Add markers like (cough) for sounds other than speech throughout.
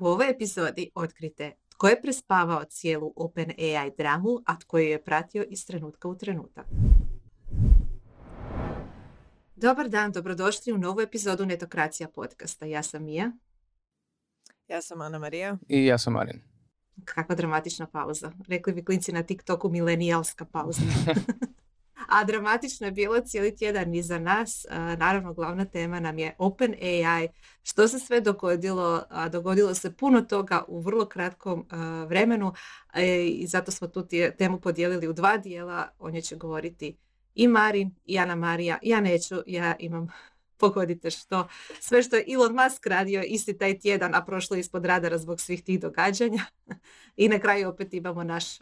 U ovoj epizodi otkrite tko je prespavao cijelu OpenAI dramu, a tko je pratio iz trenutka u trenutak. Dobar dan, dobrodošli u novu epizodu Netokracija podcasta. Ja sam Mija. Ja sam Ana Marija. I ja sam Marin. Kakva dramatična pauza. Rekli bi klinci na TikToku milenijalska pauza. (laughs) A dramatično je bilo cijeli tjedan i za nas. Naravno, glavna tema nam je Open AI. Što se sve dogodilo? Dogodilo se puno toga u vrlo kratkom vremenu i zato smo tu temu podijelili u dva dijela. O njoj će govoriti i Marin i Ana Marija. Ja neću, ja imam (laughs) pogodite što. Sve što je Elon Musk radio isti taj tjedan, a prošlo je ispod radara zbog svih tih događanja. (laughs) I na kraju opet imamo naš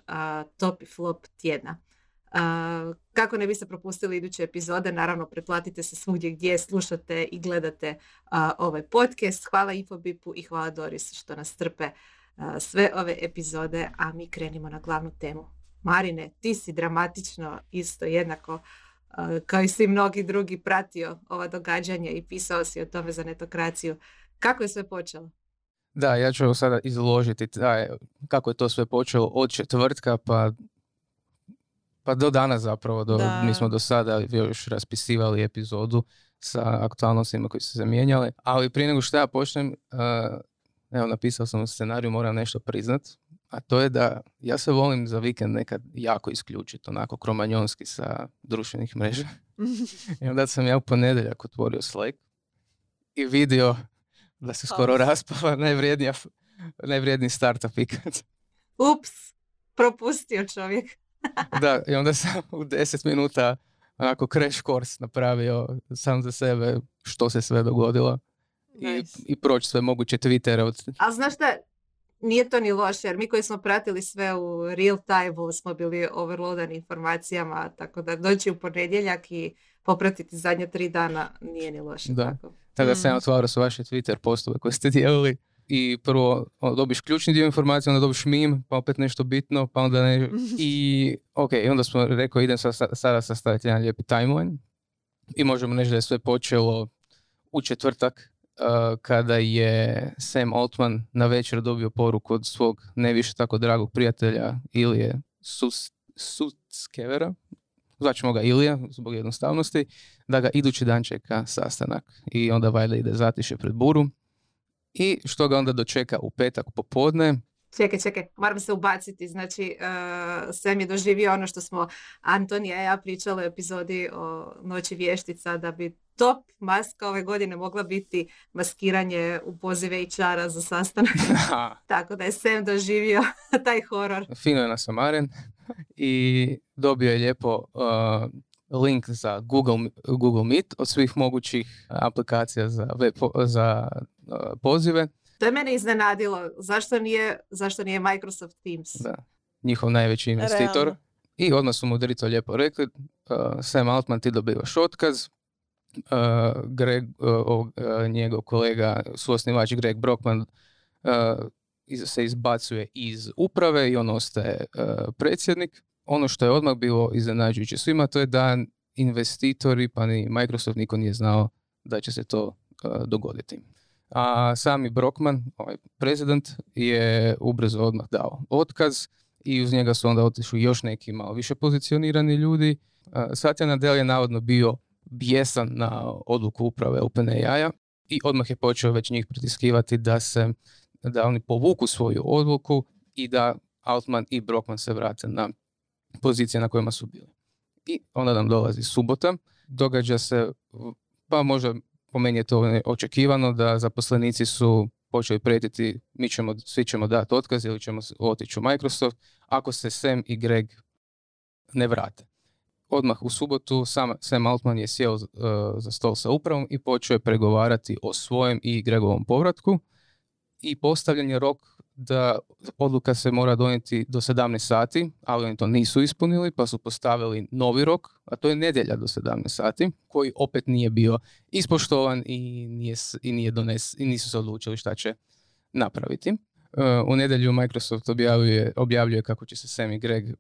top i flop tjedna. Kako ne biste propustili iduće epizode, naravno pretplatite se svugdje gdje slušate i gledate ovaj podcast. Hvala Infobipu i hvala Doris što nas trpe sve ove epizode, a mi krenimo na glavnu temu. Marine, ti si dramatično isto jednako kao i svi mnogi drugi pratio ova događanja i pisao si o tome za netokraciju. Kako je sve počelo? Da, ja ću sada izložiti taj, kako je to sve počelo od četvrtka pa pa do danas zapravo, do, mi smo do sada još raspisivali epizodu sa aktualnostima koji su se mijenjale, ali prije nego što ja počnem, evo napisao sam u scenariju, moram nešto priznat, a to je da ja se volim za vikend nekad jako isključiti, onako kromanjonski sa društvenih mreža. (laughs) I onda sam ja u ponedjeljak otvorio Slack i vidio da se skoro najvrijednija, najvrijedniji startup ikad. Ups, propustio čovjek. (laughs) da, i onda sam u deset minuta onako crash course napravio sam za sebe što se sve dogodilo. I, i proći sve moguće Twittere. Od... Ali znaš šta, nije to ni loše, jer mi koji smo pratili sve u real time smo bili overloadani informacijama, tako da doći u ponedjeljak i popratiti zadnje tri dana nije ni loše. Da. Tako. Tada sam mm. otvarao su vaše Twitter postove koje ste dijelili i prvo ono, dobiš ključni dio informacije, onda dobiš mim, pa opet nešto bitno, pa onda ne... I (laughs) ok, i onda smo rekao idem sada sastaviti jedan lijepi timeline i možemo reći da je sve počelo u četvrtak kada je Sam Altman na večer dobio poruku od svog ne više tako dragog prijatelja Ilije Suckevera, zvaćemo ga Ilija zbog jednostavnosti, da ga idući dan čeka sastanak. I onda valjda ide zatiše pred buru i što ga onda dočeka u petak popodne, Čekaj, čekaj, moram se ubaciti. Znači, uh, Sam je doživio ono što smo Antonija i ja pričali u epizodi o Noći vještica, da bi top maska ove godine mogla biti maskiranje u pozive HR-a za sastanak. (laughs) (laughs) Tako da je Sam doživio (laughs) taj horor. Fino je nasamaren i dobio je lijepo uh, link za Google, Google Meet od svih mogućih aplikacija za, web, za pozive. To je mene iznenadilo. Zašto nije, zašto nije Microsoft Teams? Da, njihov najveći investitor. I odmah su mu to lijepo rekli, uh, Sam Altman ti dobivaš otkaz, uh, Greg, uh, njegov kolega, suosnivač Greg Brockman se izbacuje iz uprave i on ostaje predsjednik. Ono što je odmah bilo iznenađujuće svima to je da investitori pa ni Microsoft niko nije znao da će se to dogoditi. A sami Brockman, ovaj prezident, je ubrzo odmah dao otkaz i uz njega su onda otišli još neki malo više pozicionirani ljudi. Satya Nadell je navodno bio bijesan na odluku uprave OpenAI-a i odmah je počeo već njih pritiskivati da se da oni povuku svoju odluku i da Altman i Brockman se vrate na pozicije na kojima su bili. I onda nam dolazi subota, događa se, pa možda po meni je to očekivano da zaposlenici su počeli prijetiti mi ćemo, svi ćemo dati otkaz ili ćemo otići u Microsoft ako se Sam i Greg ne vrate. Odmah u subotu sam, Sam Altman je sjeo uh, za stol sa upravom i počeo je pregovarati o svojem i Gregovom povratku i postavljen je rok da odluka se mora donijeti do 17 sati, ali oni to nisu ispunili pa su postavili novi rok, a to je nedjelja do 17 sati, koji opet nije bio ispoštovan i, nije, i, nije dones, i nisu se odlučili šta će napraviti. Uh, u nedjelju Microsoft objavljuje, objavljuje kako će se Sam i Greg uh,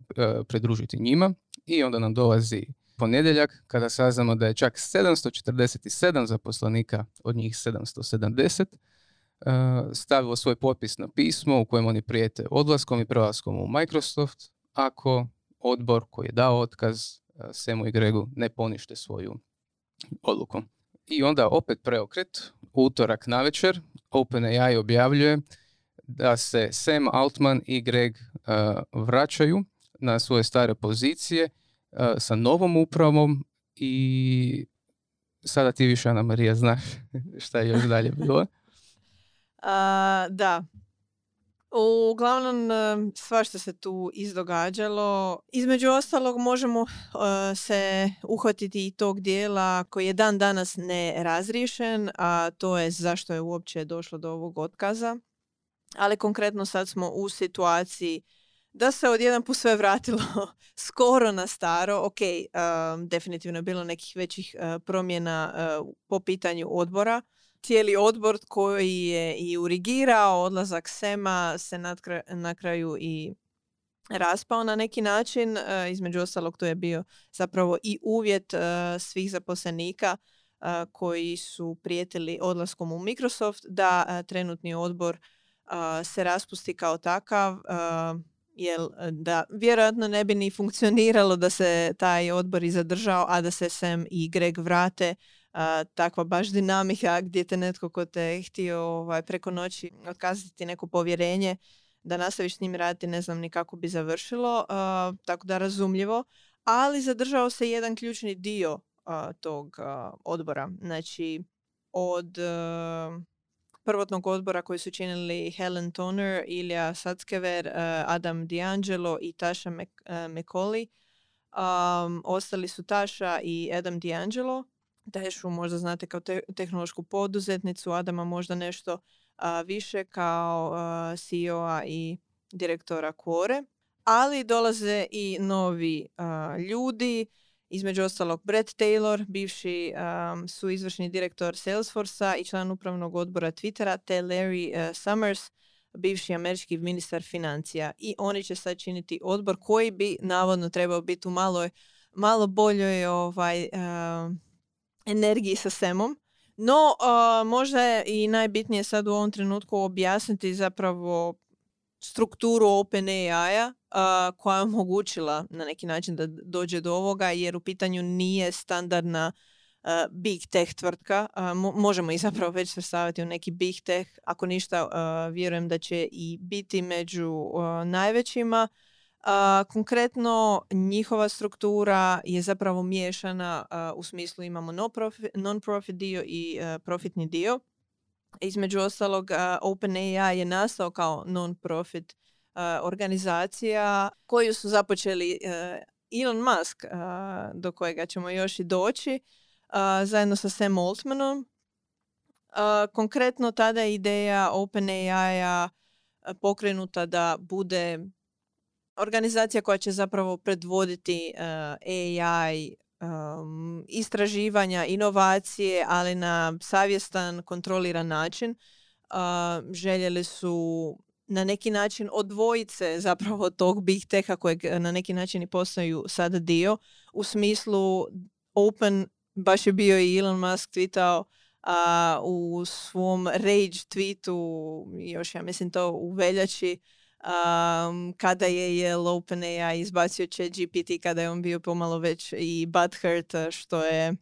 pridružiti njima i onda nam dolazi ponedjeljak kada saznamo da je čak 747 zaposlenika od njih 770 stavilo svoj potpis na pismo u kojem oni prijete odlaskom i prelaskom u Microsoft ako odbor koji je dao otkaz Semu i Gregu ne ponište svoju odluku. I onda opet preokret, utorak na večer, OpenAI objavljuje da se Sam Altman i Greg vraćaju na svoje stare pozicije sa novom upravom i sada ti više, Ana Marija, znaš (laughs) šta je još dalje bilo. Da, Uglavnom, svašta se tu izdogađalo. Između ostalog, možemo se uhvatiti i tog dijela koji je dan danas ne razriješen, a to je zašto je uopće došlo do ovog otkaza. Ali konkretno sad smo u situaciji da se odjedan put sve vratilo (laughs) skoro na staro. Ok, definitivno je bilo nekih većih promjena po pitanju odbora cijeli odbor koji je i urigirao odlazak Sema se na kraju i raspao na neki način. E, između ostalog to je bio zapravo i uvjet e, svih zaposlenika e, koji su prijetili odlaskom u Microsoft da trenutni odbor se raspusti kao takav jer da vjerojatno ne bi ni funkcioniralo da se taj odbor i zadržao, a da se Sam i Greg vrate takva baš dinamika gdje te netko ko te htio ovaj, preko noći otkazati neko povjerenje da nastaviš s njim raditi, ne znam ni kako bi završilo, tako da razumljivo, ali zadržao se jedan ključni dio tog odbora. Znači, od prvotnog odbora koji su činili Helen Toner, Ilja Satskever, Adam D'Angelo i Tasha McCauley. Um, ostali su Tasha i Adam D'Angelo Tešu možda znate kao tehnološku poduzetnicu, Adama možda nešto više kao CEO-a i direktora Kore. Ali dolaze i novi ljudi, između ostalog Brett Taylor, bivši su izvršni direktor Salesforcea i član upravnog odbora Twittera, te Larry Summers, bivši američki ministar financija. I oni će sad činiti odbor koji bi navodno trebao biti u maloj, malo boljoj ovaj, energiji sa semom. No, možda je i najbitnije sad u ovom trenutku objasniti zapravo strukturu OpenAI-a uh, koja je omogućila na neki način da dođe do ovoga jer u pitanju nije standardna big tech tvrtka. možemo i zapravo već svrstavati u neki big tech. Ako ništa, vjerujem da će i biti među najvećima konkretno njihova struktura je zapravo miješana u smislu imamo non-profit dio i profitni dio. Između ostalog OpenAI je nastao kao non-profit organizacija koju su započeli Elon Musk do kojega ćemo još i doći zajedno sa Sam Altmanom. Konkretno tada je ideja OpenAI-a pokrenuta da bude organizacija koja će zapravo predvoditi eh, AI um, istraživanja, inovacije, ali na savjestan, kontroliran način. Uh, željeli su na neki način odvojice zapravo tog big teha kojeg na neki način i postaju sada dio. U smislu open, baš je bio i Elon Musk tweetao a, u svom rage tweetu, još ja mislim to u veljači, um, kada je je OpenAI izbacio će GPT, kada je on bio pomalo već i butthurt što je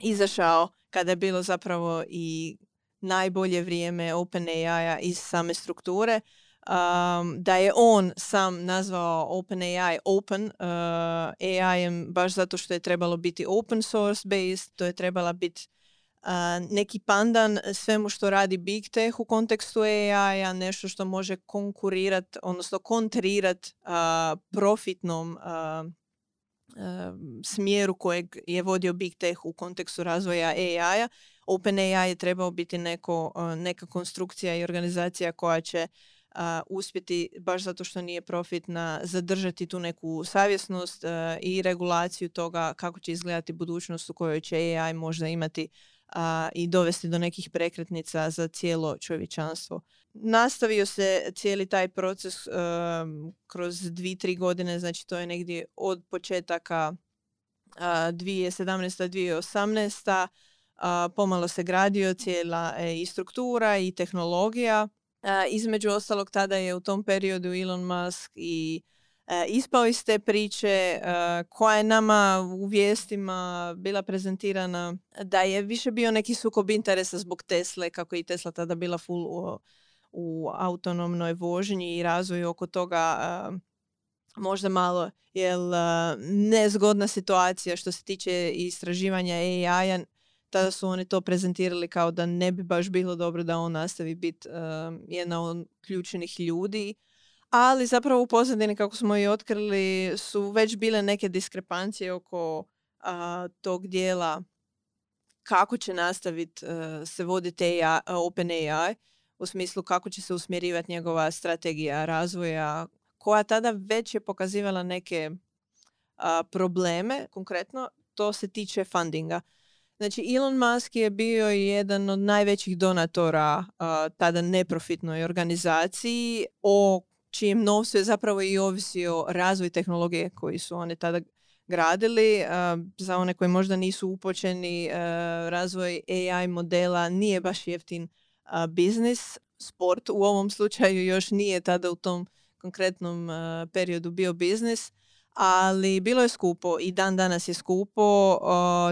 izašao, kada je bilo zapravo i najbolje vrijeme OpenAI-a iz same strukture. Um, da je on sam nazvao OpenAI open uh, AI baš zato što je trebalo biti open source based, to je trebala biti neki pandan svemu što radi Big Tech u kontekstu AI-a, nešto što može konkurirati, odnosno kontrirati profitnom smjeru kojeg je vodio Big Tech u kontekstu razvoja AI-a. OpenAI je trebao biti neko, neka konstrukcija i organizacija koja će uspjeti, baš zato što nije profitna, zadržati tu neku savjesnost i regulaciju toga kako će izgledati budućnost u kojoj će AI možda imati a, i dovesti do nekih prekretnica za cijelo čovječanstvo. Nastavio se cijeli taj proces um, kroz dvi, tri godine, znači to je negdje od početaka uh, 2017. 2018. pomalo se gradio cijela e, i struktura i tehnologija. Između ostalog tada je u tom periodu Elon Musk i ispao iz te priče e, koja je nama u vijestima bila prezentirana da je više bio neki sukob interesa zbog Tesle, kako je i Tesla tada bila full u, u autonomnoj vožnji i razvoju oko toga e, možda malo jel nezgodna situacija što se tiče istraživanja AI-a tada su oni to prezentirali kao da ne bi baš bilo dobro da on nastavi biti jedna od ključnih ljudi ali zapravo u pozadini kako smo i otkrili su već bile neke diskrepancije oko tog dijela kako će nastaviti e, se voditi AI, Open AI u smislu kako će se usmjerivati njegova strategija razvoja koja tada već je pokazivala neke probleme konkretno to se tiče fundinga. Znači Elon Musk je bio jedan od najvećih donatora tada neprofitnoj organizaciji o čijem novcu je zapravo i ovisio razvoj tehnologije koji su oni tada gradili. Za one koji možda nisu upočeni, razvoj AI modela nije baš jeftin biznis. Sport u ovom slučaju još nije tada u tom konkretnom periodu bio biznis, ali bilo je skupo i dan danas je skupo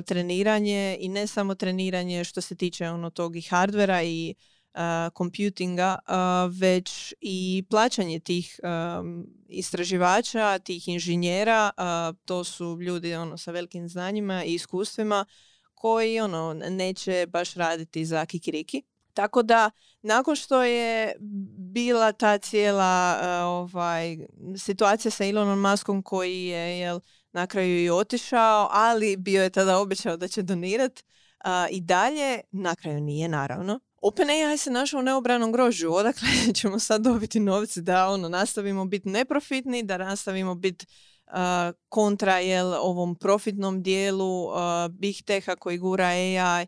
treniranje i ne samo treniranje što se tiče ono tog i hardvera i computinga, već i plaćanje tih istraživača, tih inženjera, to su ljudi ono, sa velikim znanjima i iskustvima koji ono, neće baš raditi za kikiriki. Tako da, nakon što je bila ta cijela ovaj, situacija sa Elonom Muskom koji je jel, na kraju i otišao, ali bio je tada obećao da će donirati i dalje, na kraju nije naravno. OpenAI se našao u neobranom grožu. Odakle (laughs) ćemo sad dobiti novce da ono, nastavimo biti neprofitni, da nastavimo biti uh, kontra jel, ovom profitnom dijelu uh, big teha koji gura AI,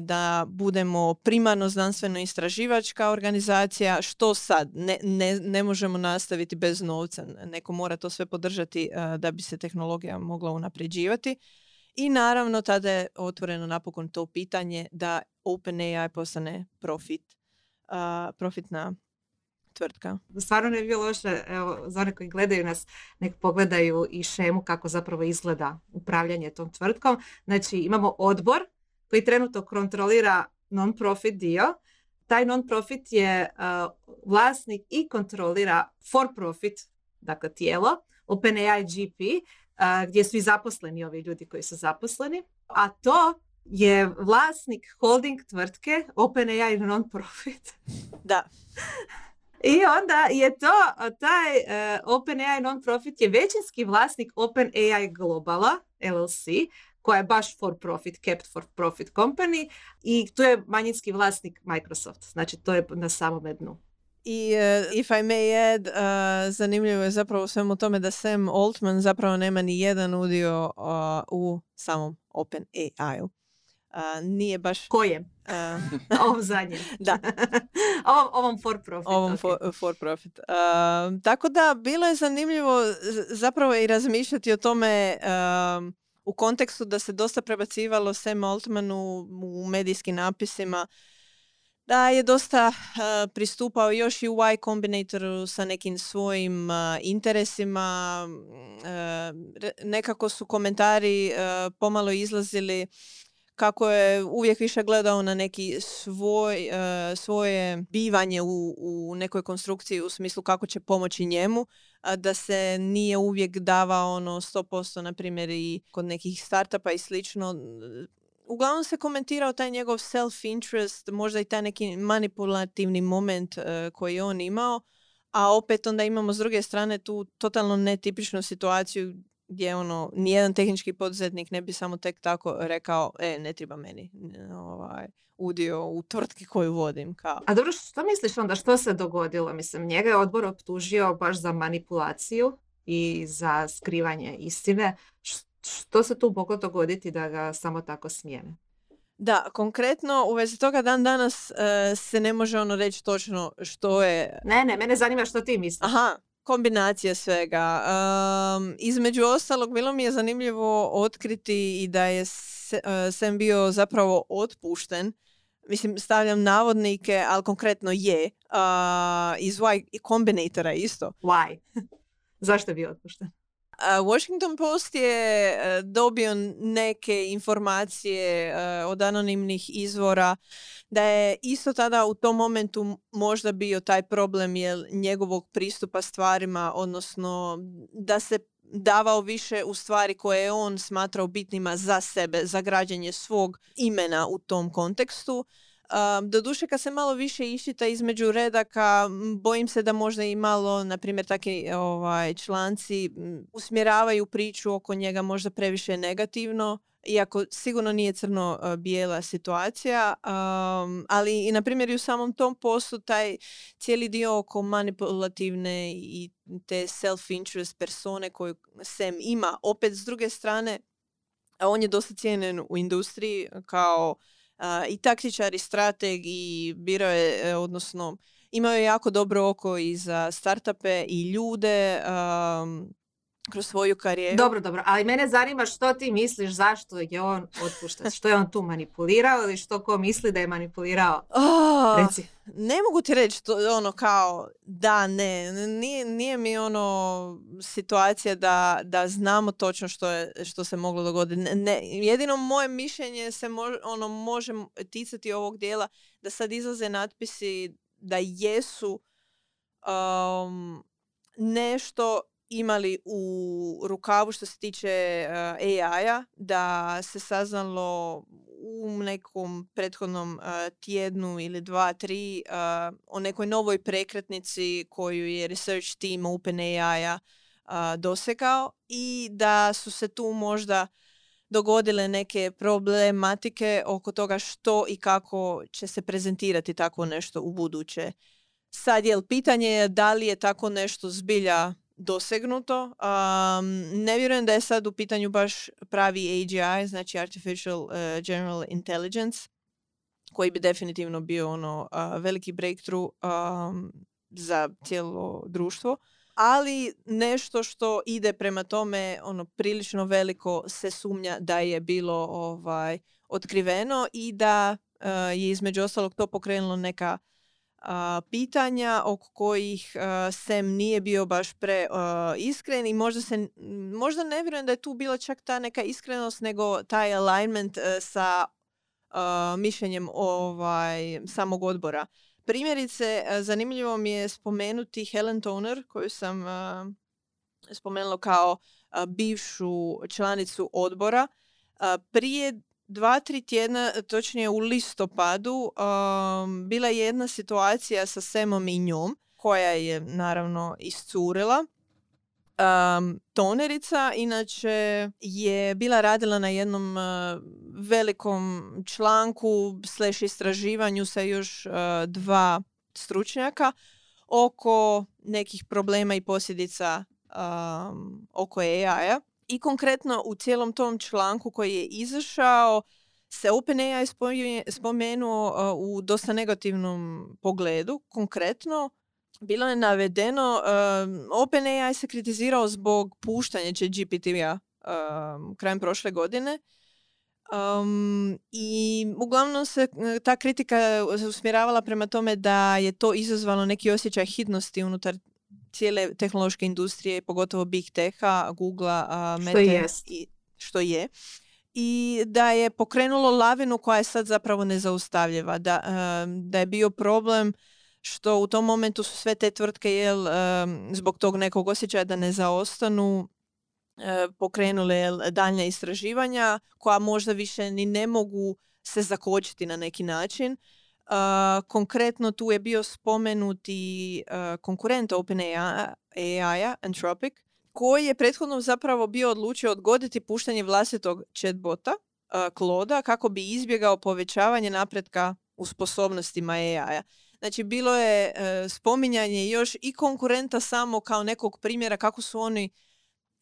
da budemo primarno znanstveno istraživačka organizacija. Što sad? Ne, ne, ne možemo nastaviti bez novca. Neko mora to sve podržati da bi se tehnologija mogla unapređivati. I naravno tada je otvoreno napokon to pitanje da OpenAI postane profit, uh, profitna tvrtka. Stvarno ne bi bilo loše, evo, za one koji gledaju nas, nek pogledaju i šemu kako zapravo izgleda upravljanje tom tvrtkom. Znači imamo odbor koji trenutno kontrolira non-profit dio. Taj non-profit je vlasnik i kontrolira for-profit, dakle tijelo, OpenAI GP, gdje su i zaposleni ovi ljudi koji su zaposleni. A to je vlasnik holding tvrtke OpenAI non-profit. (laughs) Da. I onda je to, taj uh, OpenAI non-profit je većinski vlasnik OpenAI Globala, LLC, koja je baš for profit, kept for profit company i tu je manjinski vlasnik Microsoft. Znači to je na samome dnu. I uh, if I may add, uh, zanimljivo je zapravo svemu tome da Sam Altman zapravo nema ni jedan udio u samom OpenAI-u nije baš... Kojem? Uh, (laughs) ovom zadnjem. (laughs) da. (laughs) ovom, ovom for profit. Ovom for, profit. tako da bilo je zanimljivo zapravo i razmišljati o tome u kontekstu da se dosta prebacivalo Sam Altmanu u medijskim napisima da je dosta pristupao još i u Y Combinatoru sa nekim svojim interesima. nekako su komentari pomalo izlazili kako je uvijek više gledao na neki svoj, uh, svoje bivanje u, u nekoj konstrukciji u smislu kako će pomoći njemu, da se nije uvijek davao ono 100% na primjer i kod nekih startupa i slično. Uglavnom se komentirao taj njegov self-interest, možda i taj neki manipulativni moment uh, koji je on imao, a opet onda imamo s druge strane tu totalno netipičnu situaciju gdje ono, nijedan tehnički poduzetnik ne bi samo tek tako rekao, e, ne treba meni ovaj, udio u tvrtki koju vodim. Kao. A dobro, što misliš onda, što se dogodilo? Mislim, njega je odbor optužio baš za manipulaciju i za skrivanje istine. Što se tu moglo dogoditi da ga samo tako smijene? Da, konkretno u vezi toga dan danas e, se ne može ono reći točno što je... Ne, ne, mene zanima što ti misliš. Aha, kombinacija svega. Um, između ostalog, bilo mi je zanimljivo otkriti i da je Sam bio zapravo otpušten mislim stavljam navodnike, ali konkretno je, uh, iz Y Combinatora isto. Why? (laughs) Zašto je bio otpušten? Washington Post je e, dobio neke informacije e, od anonimnih izvora da je isto tada u tom momentu možda bio taj problem jer njegovog pristupa stvarima, odnosno da se davao više u stvari koje je on smatrao bitnima za sebe, za građenje svog imena u tom kontekstu. Um, Doduše kad se malo više iščita između redaka, bojim se da možda i malo, na primjer, takvi ovaj, članci usmjeravaju priču oko njega možda previše negativno, iako sigurno nije crno-bijela situacija, ali i na primjer i u samom tom poslu taj cijeli dio oko manipulativne i te self-interest persone koju Sam ima, opet s druge strane, on je dosta cijenjen u industriji kao i taktičar i strateg i birao je, e, odnosno imao je jako dobro oko i za startupe i ljude kroz svoju karijeru. Dobro, dobro, ali mene zanima što ti misliš zašto je on otpušten, što je on tu manipulirao ili što ko misli da je manipulirao? Oh, (laughs) Reci. Ne mogu ti reći to, ono kao da, ne, nije, nije mi ono situacija da, da znamo točno što, je, što se moglo dogoditi. Ne, jedino moje mišljenje se može, ono, može ticati ovog dijela da sad izlaze natpisi da jesu um, nešto imali u rukavu što se tiče uh, AI-a, da se saznalo u nekom prethodnom uh, tjednu ili dva, tri uh, o nekoj novoj prekretnici koju je research team OpenAI-a dosegao i da su se tu možda dogodile neke problematike oko toga što i kako će se prezentirati tako nešto u buduće. Sad je pitanje je da li je tako nešto zbilja dosegnuto. Um, ne vjerujem da je sad u pitanju baš pravi AGI, znači Artificial uh, General Intelligence, koji bi definitivno bio ono veliki breakthrough um, za cijelo društvo. Ali nešto što ide prema tome ono prilično veliko se sumnja da je bilo ovaj otkriveno i da uh, je između ostalog to pokrenulo neka pitanja oko kojih uh, Sam nije bio baš pre iskren i možda, se, možda ne vjerujem da je tu bila čak ta neka iskrenost nego taj alignment sa mišljenjem ovaj, samog odbora. Primjerice, zanimljivo mi je spomenuti Helen Toner, koju sam spomenula kao bivšu članicu odbora. Prije dva, tri tjedna, točnije u listopadu, um, bila je jedna situacija sa Semom i njom, koja je naravno iscurila. Um, tonerica inače je bila radila na jednom uh, velikom članku slash istraživanju sa još uh, dva stručnjaka oko nekih problema i posljedica um, oko AI-a i konkretno u cijelom tom članku koji je izašao se OpenAI spomenuo u dosta negativnom pogledu. Konkretno, bilo je navedeno, um, OpenAI se kritizirao zbog puštanja GPT-a um, krajem prošle godine. Um, I uglavnom se ta kritika usmjeravala prema tome da je to izazvalo neki osjećaj hitnosti unutar cijele tehnološke industrije, pogotovo big teha, Google, Meta i što je. I da je pokrenulo lavinu koja je sad zapravo nezaustavljiva. Da, da je bio problem što u tom momentu su sve te tvrtke jel, zbog tog nekog osjećaja da ne zaostanu e, pokrenule jel, daljnja istraživanja koja možda više ni ne mogu se zakočiti na neki način konkretno tu je bio spomenuti uh, konkurent OpenAI-a, Anthropic, koji je prethodno zapravo bio odlučio odgoditi puštanje vlastitog chatbota, uh, Kloda, kako bi izbjegao povećavanje napretka u sposobnostima AI-a. Znači, bilo je spominjanje još i konkurenta samo kao nekog primjera kako su oni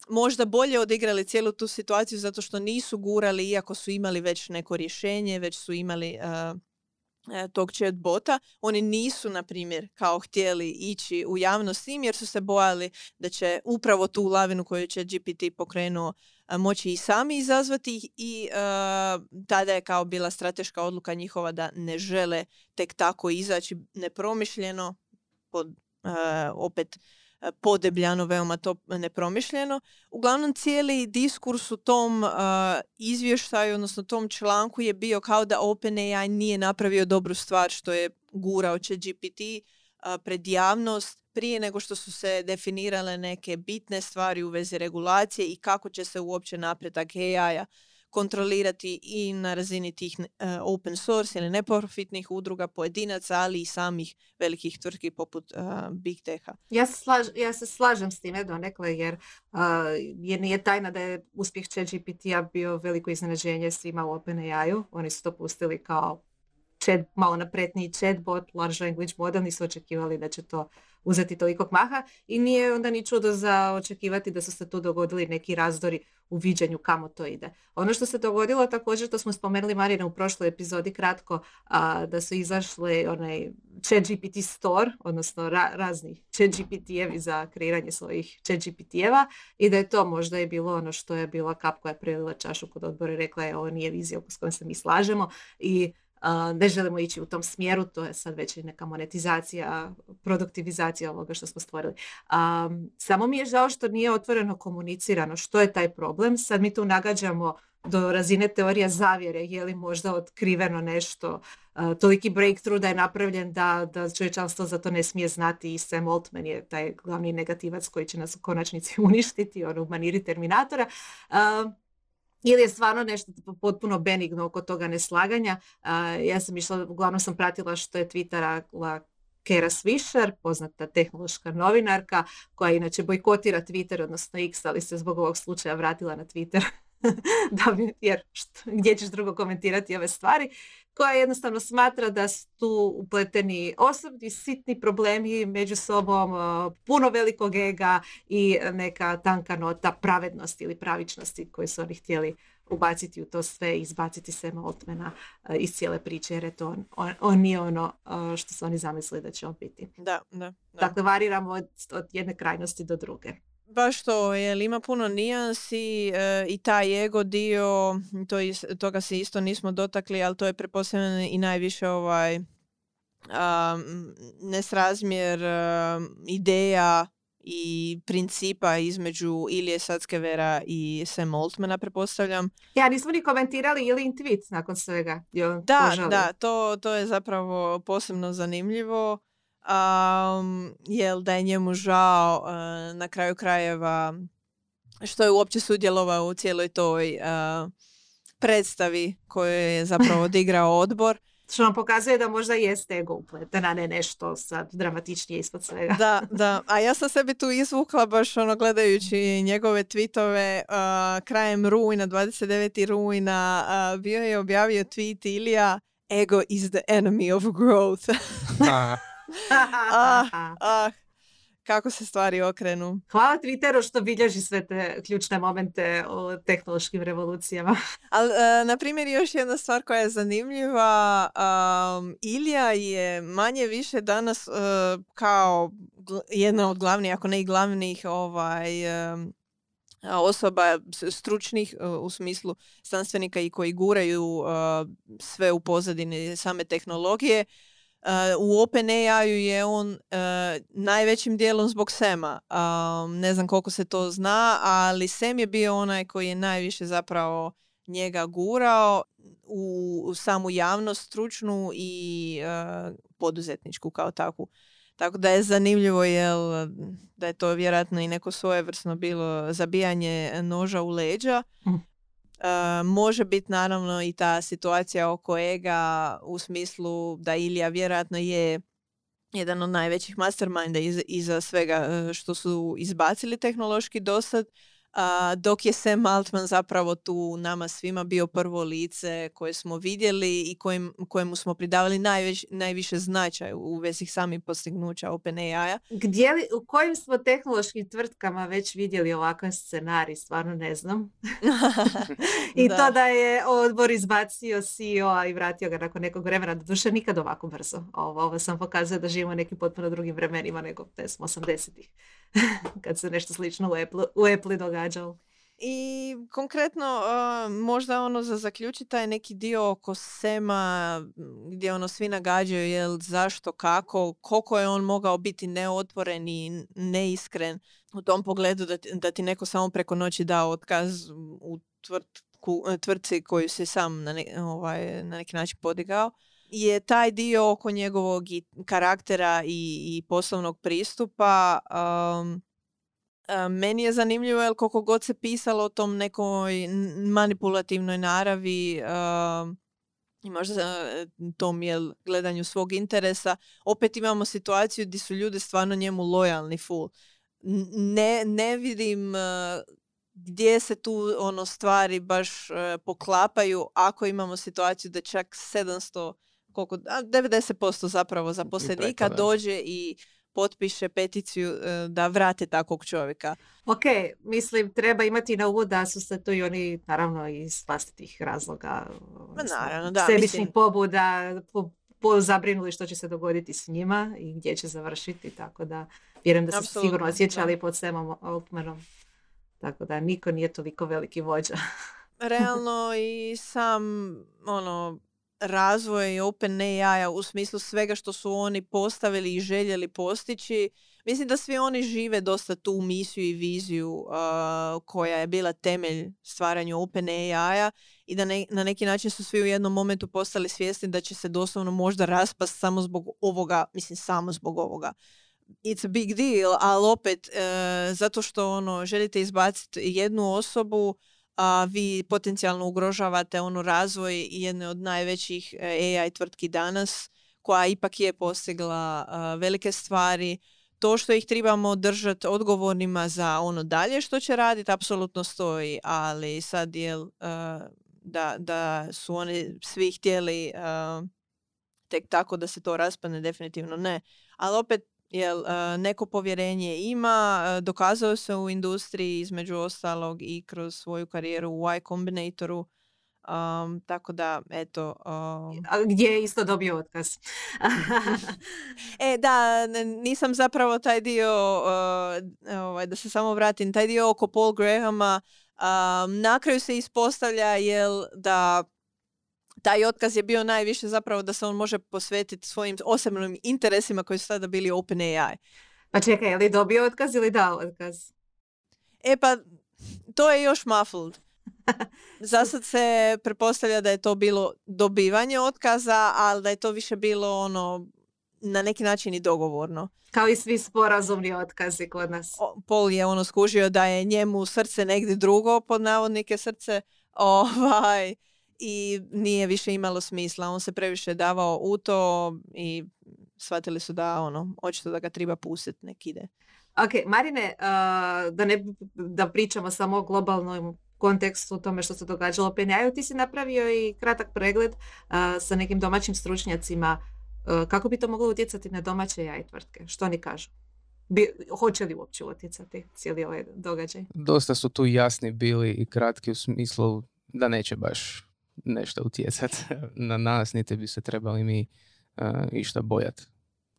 možda bolje odigrali cijelu tu situaciju zato što nisu gurali, iako su imali već neko rješenje, već su imali E, tog chatbota, oni nisu, na primjer, kao htjeli ići u javnost tim jer su se bojali da će upravo tu lavinu koju će GPT pokrenuo e, moći i sami izazvati i e, tada je kao bila strateška odluka njihova da ne žele tek tako izaći nepromišljeno pod opet podebljano, veoma to nepromišljeno. Uglavnom cijeli diskurs u tom uh, izvještaju, odnosno tom članku je bio kao da OpenAI nije napravio dobru stvar što je gurao će GPT uh, pred javnost prije nego što su se definirale neke bitne stvari u vezi regulacije i kako će se uopće napredak AI-a kontrolirati i na razini tih uh, open source ili neprofitnih udruga pojedinaca, ali i samih velikih tvrtki poput uh, Big Techa. Ja se, slaž, ja se slažem s time donekle jer uh, je nije tajna da je uspjeh ChatGPT-a bio veliko iznenađenje svima u OpenAI-u. Oni su to pustili kao chat, malo napretniji chatbot, large language model, nisu očekivali da će to uzeti tolikog maha i nije onda ni čudo za očekivati da su se tu dogodili neki razdori u viđenju kamo to ide. Ono što se dogodilo također, to smo spomenuli Marina u prošloj epizodi kratko, a, da su izašle onaj chat GPT store, odnosno ra, razni chat GPT-evi za kreiranje svojih chat GPT-eva i da je to možda je bilo ono što je bila kap koja je prelila čašu kod odbora i rekla je ovo nije vizija s kojom se mi slažemo i ne želimo ići u tom smjeru, to je sad već neka monetizacija, produktivizacija ovoga što smo stvorili. samo mi je žao što nije otvoreno komunicirano što je taj problem. Sad mi tu nagađamo do razine teorija zavjere, je li možda otkriveno nešto, toliki breakthrough da je napravljen da, da čovječanstvo za to ne smije znati i Sam Altman je taj glavni negativac koji će nas u konačnici (laughs) uništiti, ono u maniri Terminatora ili je stvarno nešto potpuno benigno oko toga neslaganja. ja sam išla, uglavnom sam pratila što je Twitterala Kera Swisher, poznata tehnološka novinarka, koja inače bojkotira Twitter, odnosno X, ali se zbog ovog slučaja vratila na Twitter (laughs) da bi, jer što, gdje ćeš drugo komentirati ove stvari, koja jednostavno smatra da su tu upleteni osobni sitni problemi među sobom, puno velikog ega i neka tanka nota pravednosti ili pravičnosti koju su oni htjeli ubaciti u to sve i izbaciti se Altmana iz cijele priče jer je to on, on, nije ono što su oni zamislili da će on biti. Da, da. da. Dakle, variramo od, od jedne krajnosti do druge. Baš to, jer ima puno nijansi e, i taj ego dio, to is, toga se isto nismo dotakli, ali to je prepostavljeno i najviše ovaj nesrazmjer ideja i principa između Ilije Satskevera i Sam Altmana, prepostavljam. Ja, nismo ni komentirali ili tweet nakon svega. da, da, to, to je zapravo posebno zanimljivo um, jel da je njemu žao uh, na kraju krajeva što je uopće sudjelovao u cijeloj toj uh, predstavi koju je zapravo (laughs) odigrao odbor. Što nam pokazuje da možda jeste ego upleten, a ne nešto sad dramatičnije ispod svega. Da, (laughs) da. A ja sam sebi tu izvukla baš ono gledajući njegove tweetove uh, krajem rujna, 29. rujna, uh, bio je objavio tweet Ilija Ego is the enemy of growth. (laughs) ah, ah, kako se stvari okrenu. Hvala Twitteru što bilježi sve te ključne momente o tehnološkim revolucijama. (laughs) Ali, uh, na primjer, još jedna stvar koja je zanimljiva. Um, Ilija je manje više danas uh, kao jedna od glavnih, ako ne i glavnih ovaj, osoba stručnih u smislu znanstvenika i koji guraju sve u pozadini same tehnologije u OpenAI-u je on uh, najvećim dijelom zbog Sema. ne znam koliko se to zna, ali Sem je bio onaj koji je najviše zapravo njega gurao u, samu javnost stručnu i uh, poduzetničku kao takvu. Tako da je zanimljivo jel, da je to vjerojatno i neko svojevrsno bilo zabijanje noža u leđa. Mm. E, može biti naravno i ta situacija oko ega u smislu da Ilija vjerojatno je jedan od najvećih masterminda iza, iza svega e, što su izbacili tehnološki dosad, dok je Sam Altman zapravo tu nama svima bio prvo lice koje smo vidjeli i kojim, kojemu smo pridavali najveć, najviše značaj u vezi samih postignuća OpenAI-a. Gdje li, u kojim smo tehnološkim tvrtkama već vidjeli ovakav scenarij, stvarno ne znam. (laughs) I to da je odbor izbacio CEO-a i vratio ga nakon nekog vremena, duše nikad ovako brzo. Ovo, ovo sam pokazuje da živimo nekim potpuno drugim vremenima nego smo 80-ih. (laughs) kad se nešto slično u Apple, u Apple događalo. I konkretno možda ono za zaključiti taj neki dio oko Sema gdje ono svi nagađaju jel zašto, kako, koliko je on mogao biti neotvoren i neiskren u tom pogledu da da ti neko samo preko noći da otkaz u tvrtku, tvrtci koju se sam na, ovaj, na neki način podigao je taj dio oko njegovog karaktera i, i poslovnog pristupa um, meni je zanimljivo jer koliko god se pisalo o tom nekoj manipulativnoj naravi i možda e, tom jel, gledanju svog interesa, opet imamo situaciju gdje su ljudi stvarno njemu lojalni full. Ne, ne vidim uh, gdje se tu ono stvari baš uh, poklapaju ako imamo situaciju da čak 700 koliko, 90% zapravo zaposlenika dođe i potpiše peticiju e, da vrate takvog čovjeka. Ok, mislim treba imati na umu da su se to i oni naravno iz vlastitih razloga naravno, da, sebičnih pobuda po, po, zabrinuli što će se dogoditi s njima i gdje će završiti, tako da vjerujem da su sigurno osjećali pod Samom Altmanom. Tako da niko nije toliko veliki vođa. Realno (laughs) i sam ono razvoj OpenAI-a u smislu svega što su oni postavili i željeli postići. Mislim da svi oni žive dosta tu misiju i viziju koja je bila temelj stvaranju OpenAI-a i da na neki način su svi u jednom momentu postali svjesni da će se doslovno možda raspast samo zbog ovoga, mislim samo zbog ovoga. It's a big deal, ali opet uh, zato što ono želite izbaciti jednu osobu a vi potencijalno ugrožavate ono razvoj jedne od najvećih e, AI tvrtki danas koja ipak je postigla velike stvari. To što ih trebamo držati odgovornima za ono dalje što će raditi apsolutno stoji, ali sad je da, da su oni svi htjeli tek tako da se to raspadne definitivno ne. Ali opet Jel, uh, neko povjerenje ima, uh, dokazao se u industriji između ostalog i kroz svoju karijeru u Y Combinatoru. Um, tako da, eto... Um... A gdje je isto dobio otkaz? (laughs) e, da, nisam zapravo taj dio, uh, ovaj, da se samo vratim, taj dio oko Paul Grahama, um, na kraju se ispostavlja jel, da taj otkaz je bio najviše zapravo da se on može posvetiti svojim osobnim interesima koji su tada bili OpenAI. Pa čekaj, je li dobio otkaz ili dao otkaz? E pa, to je još muffled. (laughs) Za sad se pretpostavlja da je to bilo dobivanje otkaza, ali da je to više bilo ono na neki način i dogovorno. Kao i svi sporazumni otkazi kod nas. Pol je ono skužio da je njemu srce negdje drugo, pod navodnike srce, (laughs) ovaj, i nije više imalo smisla. On se previše davao u to i shvatili su da ono, očito da ga treba pustiti, nek ide. Ok, Marine, da ne da pričamo samo o globalnom kontekstu tome što se događalo u PNA-u, ti si napravio i kratak pregled sa nekim domaćim stručnjacima kako bi to moglo utjecati na domaće jaj tvrtke. Što oni kažu? Bi, hoće li uopće utjecati cijeli ovaj događaj? Dosta su tu jasni bili i kratki u smislu da neće baš nešto utjecati (laughs) na nas, niti bi se trebali mi uh, išta bojati.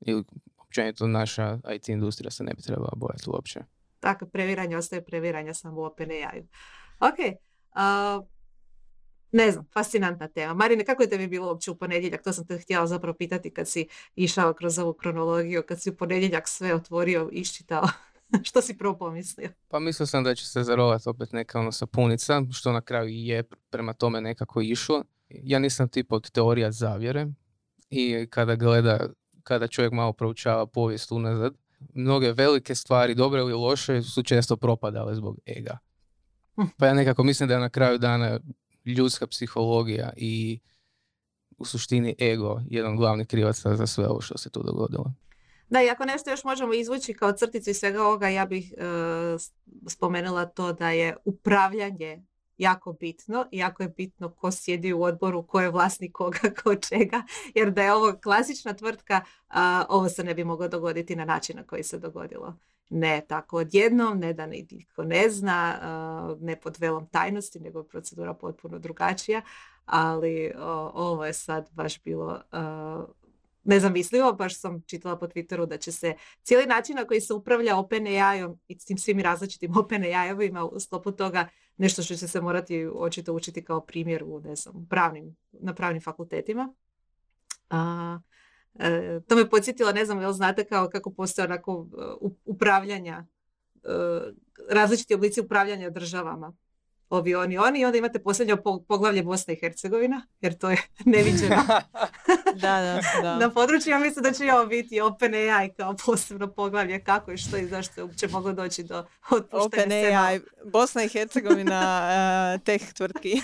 Ili općenito naša IT industrija se ne bi trebala bojati uopće. Tako, previranje ostaje previranje samo u OpenAI. Ok, uh, ne znam, fascinantna tema. Marine, kako je tebi bilo uopće u ponedjeljak? To sam te htjela zapravo pitati kad si išao kroz ovu kronologiju, kad si u ponedjeljak sve otvorio, iščitao. (laughs) što si prvo pomislio? Pa mislio sam da će se zarovati opet neka ono sapunica, što na kraju i je prema tome nekako išlo. Ja nisam tip od teorija zavjere i kada gleda, kada čovjek malo proučava povijest unazad, mnoge velike stvari, dobre ili loše, su često propadale zbog ega. (laughs) Pa ja nekako mislim da je na kraju dana ljudska psihologija i u suštini ego jedan glavni krivac za sve ovo što se tu dogodilo. Da, i ako nešto još možemo izvući kao crticu iz svega ovoga, ja bih e, spomenula to da je upravljanje jako bitno i jako je bitno ko sjedi u odboru, ko je vlasnik koga, ko čega, jer da je ovo klasična tvrtka, ovo se ne bi moglo dogoditi na način na koji se dogodilo. Ne tako odjednom, ne da nitko ne zna, ne pod velom tajnosti, nego je procedura potpuno drugačija, ali ovo je sad baš bilo nezamislivo, baš sam čitala po Twitteru da će se cijeli način na koji se upravlja OpenAI-om i s tim svim različitim (laughs) OpenAI-ovima u sklopu toga nešto što će se morati očito učiti kao primjer u, ne znam, pravnim, na pravnim fakultetima. A, e, to me podsjetilo, ne znam, jel znate kao kako postoje onako e, upravljanja, e, različiti oblici upravljanja državama ovi oni oni i onda imate posljednje poglavlje Bosna i Hercegovina jer to je (laughs) neviđeno. (laughs) Da, da, da. na području ja mislim da će ovo biti AI kao posebno poglavlje kako i što i zašto je uopće moglo doći do otpuštenja AI, Bosna i Hercegovina uh, (laughs) teh tvrtki.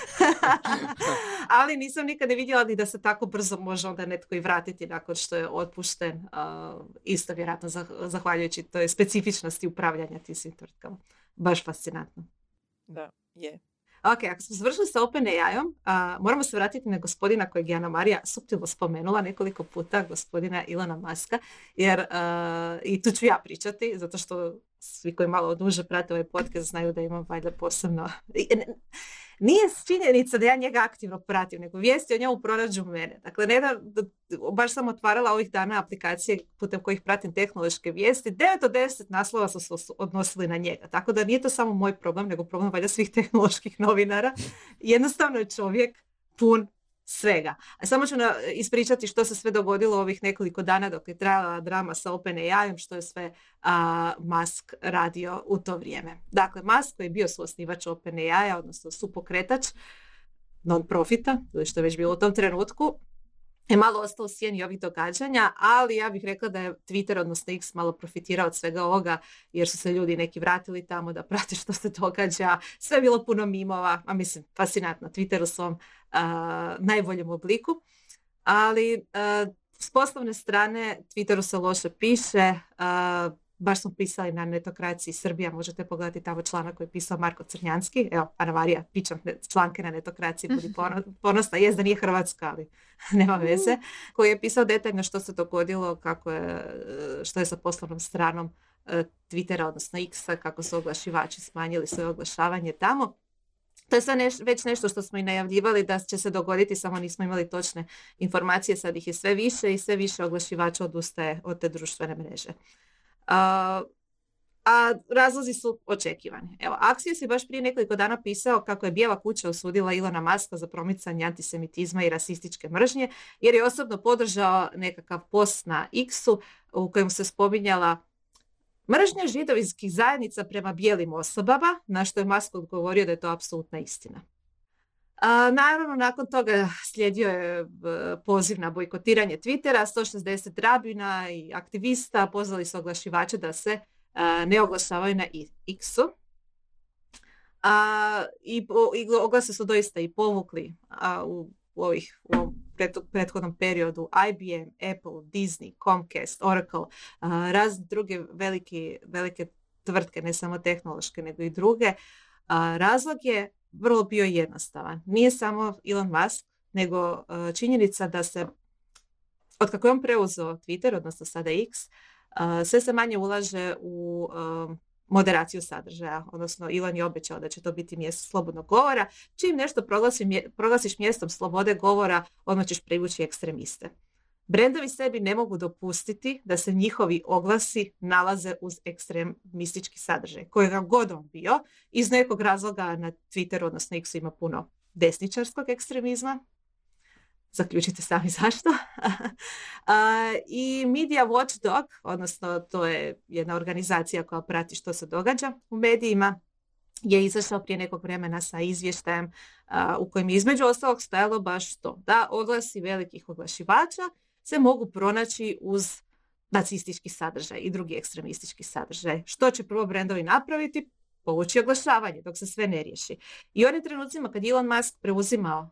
Ali nisam nikada vidjela ni da se tako brzo može onda netko i vratiti nakon što je otpušten uh, isto vjerojatno zahvaljujući toj specifičnosti upravljanja tim svim tvrtkama. Baš fascinantno. Da je. Ok, ako smo završili sa OpenAI-om, moramo se vratiti na gospodina kojeg je Ana Marija suptilno spomenula nekoliko puta, gospodina Ilona Maska, jer i tu ću ja pričati, zato što svi koji malo duže prate ovaj podcast znaju da imam valjda posebno nije činjenica da ja njega aktivno pratim, nego vijesti o njemu pronađu mene. Dakle, ne da, baš sam otvarala ovih dana aplikacije putem kojih pratim tehnološke vijesti, 9 od 10 naslova su se odnosili na njega. Tako da nije to samo moj problem, nego problem valjda svih (laughs) tehnoloških novinara. Jednostavno je čovjek pun svega. Samo ću na, ispričati što se sve dogodilo ovih nekoliko dana dok je trajala drama sa OpenAI-om, što je sve a, Musk radio u to vrijeme. Dakle, Musk koji je bio suosnivač OpenAI-a, odnosno supokretač non-profita, što je već bilo u tom trenutku, je malo ostao u sjeni ovih događanja, ali ja bih rekla da je Twitter, odnosno X, malo profitirao od svega ovoga, jer su se ljudi neki vratili tamo da (laughs) prate što se događa. Sve je bilo puno mimova, a mislim, fascinantno, Twitter u svom najboljem obliku. Ali s poslovne strane Twitteru se loše piše, baš smo pisali na netokraciji Srbija, možete pogledati tamo članak koji je pisao Marko Crnjanski, evo, Ana Marija, pičam članke na netokraciji, budi (laughs) ponosna, jest da nije Hrvatska, ali (laughs) nema veze, koji je pisao detaljno što se dogodilo, kako je, što je sa poslovnom stranom e, Twittera, odnosno X-a, kako su oglašivači smanjili svoje oglašavanje tamo. To je sve već nešto što smo i najavljivali da će se dogoditi, samo nismo imali točne informacije, sad ih je sve više i sve više oglašivača odustaje od te društvene mreže. A, razlozi su očekivani. Evo, Axios je baš prije nekoliko dana pisao kako je Bijela kuća osudila Ilona Maska za promicanje antisemitizma i rasističke mržnje, jer je osobno podržao nekakav post na X-u u kojem se spominjala mržnja židovskih zajednica prema bijelim osobama, na što je Musk odgovorio da je to apsolutna istina. Naravno, nakon toga slijedio je poziv na bojkotiranje Twittera, 160 rabina i aktivista pozvali su oglašivače da se ne oglašavaju na X-u. I, i oglase su doista i povukli u, ovih, u prethodnom periodu IBM, Apple, Disney, Comcast, Oracle, razne druge velike, velike tvrtke, ne samo tehnološke, nego i druge. Razlog je vrlo bio jednostavan. Nije samo Elon Musk, nego uh, činjenica da se od kako je on preuzeo Twitter, odnosno sada X, uh, sve se manje ulaže u uh, moderaciju sadržaja, odnosno Elon je obećao da će to biti mjesto slobodnog govora. Čim nešto proglasiš mjestom slobode govora, odmah ćeš privući ekstremiste. Brendovi sebi ne mogu dopustiti da se njihovi oglasi nalaze uz ekstremistički sadržaj, kojega god on bio. Iz nekog razloga na Twitteru, odnosno X ima puno desničarskog ekstremizma. Zaključite sami (laughs) zašto. I Media Watchdog, odnosno to je jedna organizacija koja prati što se događa u medijima, je izašao prije nekog vremena sa izvještajem u kojem je između ostalog stajalo baš to, da oglasi velikih oglašivača se mogu pronaći uz nacistički sadržaj i drugi ekstremistički sadržaj. Što će prvo brendovi napraviti? Povući oglašavanje dok se sve ne riješi. I onim trenucima kad Elon Musk preuzimao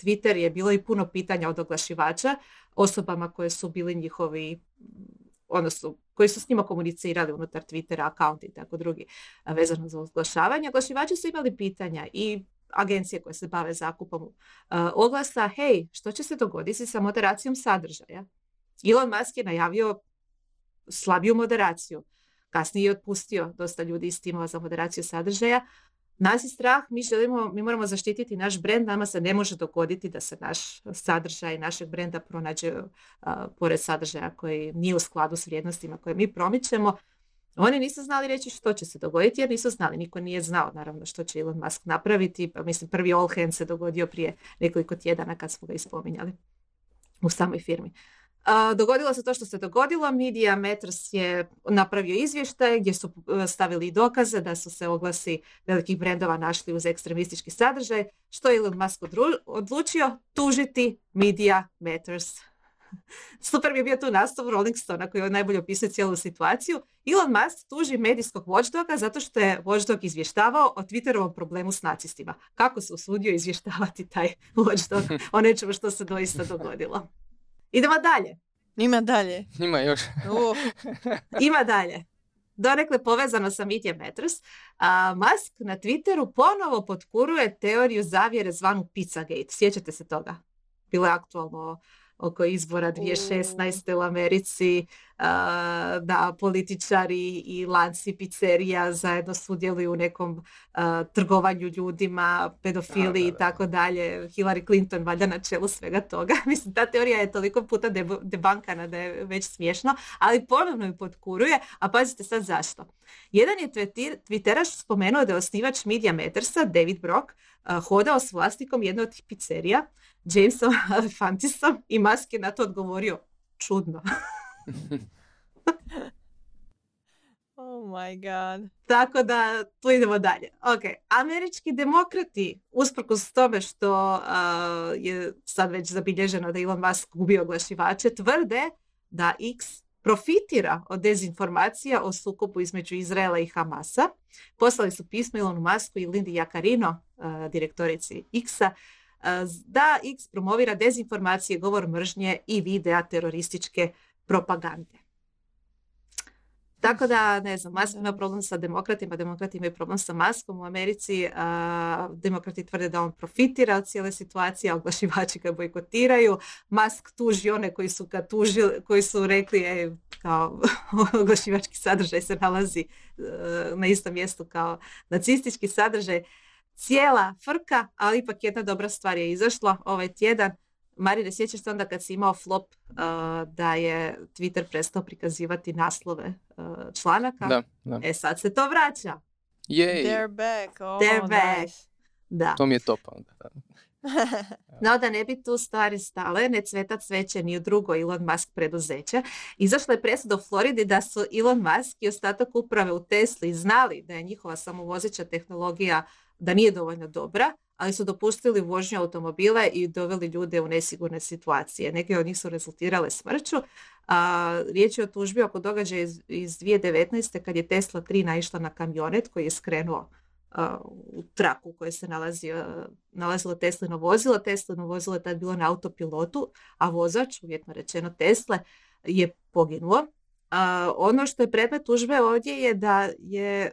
Twitter je bilo i puno pitanja od oglašivača, osobama koje su bili njihovi odnosno koji su s njima komunicirali unutar Twittera, akaunti i tako drugi vezano za oglašavanje. Oglašivači su imali pitanja i agencije koje se bave zakupom uh, oglasa, hej, što će se dogoditi sa moderacijom sadržaja? Elon Musk je najavio slabiju moderaciju. Kasnije je otpustio dosta ljudi iz timova za moderaciju sadržaja. Nas je strah, mi želimo, mi moramo zaštititi naš brend, nama se ne može dogoditi da se naš sadržaj našeg brenda pronađe pored sadržaja koji nije u skladu s vrijednostima koje mi promičemo. Oni nisu znali reći što će se dogoditi jer nisu znali, niko nije znao naravno što će Elon Musk napraviti. Pa, mislim, prvi all hand se dogodio prije nekoliko tjedana kad smo ga ispominjali u samoj firmi. Dogodilo se to što se dogodilo. Media Matters je napravio izvještaj gdje su e, stavili dokaze da su se oglasi velikih brendova našli uz ekstremistički sadržaj, što je Elon Musk odlučio tužiti Media Matters. Super bi bio tu nastav Rolling Stone koji je najbolje opisuje cijelu situaciju. Elon Musk tuži medijskog watchdoga zato što je watchdog izvještavao o Twitterovom problemu s nacistima. Kako se usudio izvještavati taj watchdog (laughs) o nečemu što se doista dogodilo. Idemo dalje. Ima dalje. Ima još. (laughs) Ima dalje. Donekle povezano sa Media Matters, a Musk na Twitteru ponovo potkuruje teoriju zavjere zvanu Pizzagate. Sjećate se toga? Bilo je aktualno oko izbora 2016. u Americi da političari i lanci pizzerija zajedno sudjeluju u nekom trgovanju ljudima, pedofili i tako dalje. Hillary Clinton valjda na čelu svega toga. (laughs) Mislim, ta teorija je toliko puta debankana da je već smiješno, ali ponovno ju potkuruje, a pazite sad zašto. Jedan je Twitteraš spomenuo da je osnivač Media Mattersa, David Brock, hodao s vlastikom jedne od tih pizzerija, Jamesom (laughs) Alefantisom i Musk je na to odgovorio čudno. (laughs) oh my god. Tako da tu idemo dalje. Ok, američki demokrati, usprkos tome što je sad već zabilježeno da Elon Musk gubio oglašivače, tvrde da X profitira od dezinformacija o sukobu između Izraela i Hamasa. Poslali su pismo Elonu Musku i Lindy Jakarino, direktorici X-a, da X promovira dezinformacije, govor mržnje i videa terorističke propagande. Tako da, ne znam, Musk ima problem sa demokratima, demokrati imaju problem sa Maskom u Americi, demokrati tvrde da on profitira od cijele situacije, a oglašivači ga bojkotiraju. Musk tuži one koji su ga tužili, koji su rekli e, kao (laughs) oglašivački sadržaj se nalazi e, na istom mjestu kao nacistički sadržaj cijela frka, ali ipak jedna dobra stvar je izašla ovaj tjedan. Marine, sjećaš se onda kad si imao flop uh, da je Twitter prestao prikazivati naslove uh, članaka? Da, da. E sad se to vraća. Jej. They're back. Oh, They're back. Da. To mi je top onda. (laughs) no da ne bi tu stvari stale, ne cveta cveće ni u drugo Elon Musk preduzeća. Izašla je presuda u Floridi da su Elon Musk i ostatak uprave u Tesli znali da je njihova samovozeća tehnologija da nije dovoljno dobra, ali su dopustili vožnju automobila i doveli ljude u nesigurne situacije. Neke od njih su rezultirale smrću. A, riječ je o tužbi oko događaja iz, iz 2019. kad je Tesla 3 naišla na kamionet koji je skrenuo u traku u kojoj se nalazio, nalazilo Teslino vozilo. Teslino vozilo je tad bilo na autopilotu, a vozač, uvjetno rečeno Tesle, je poginuo. ono što je predmet tužbe ovdje je da je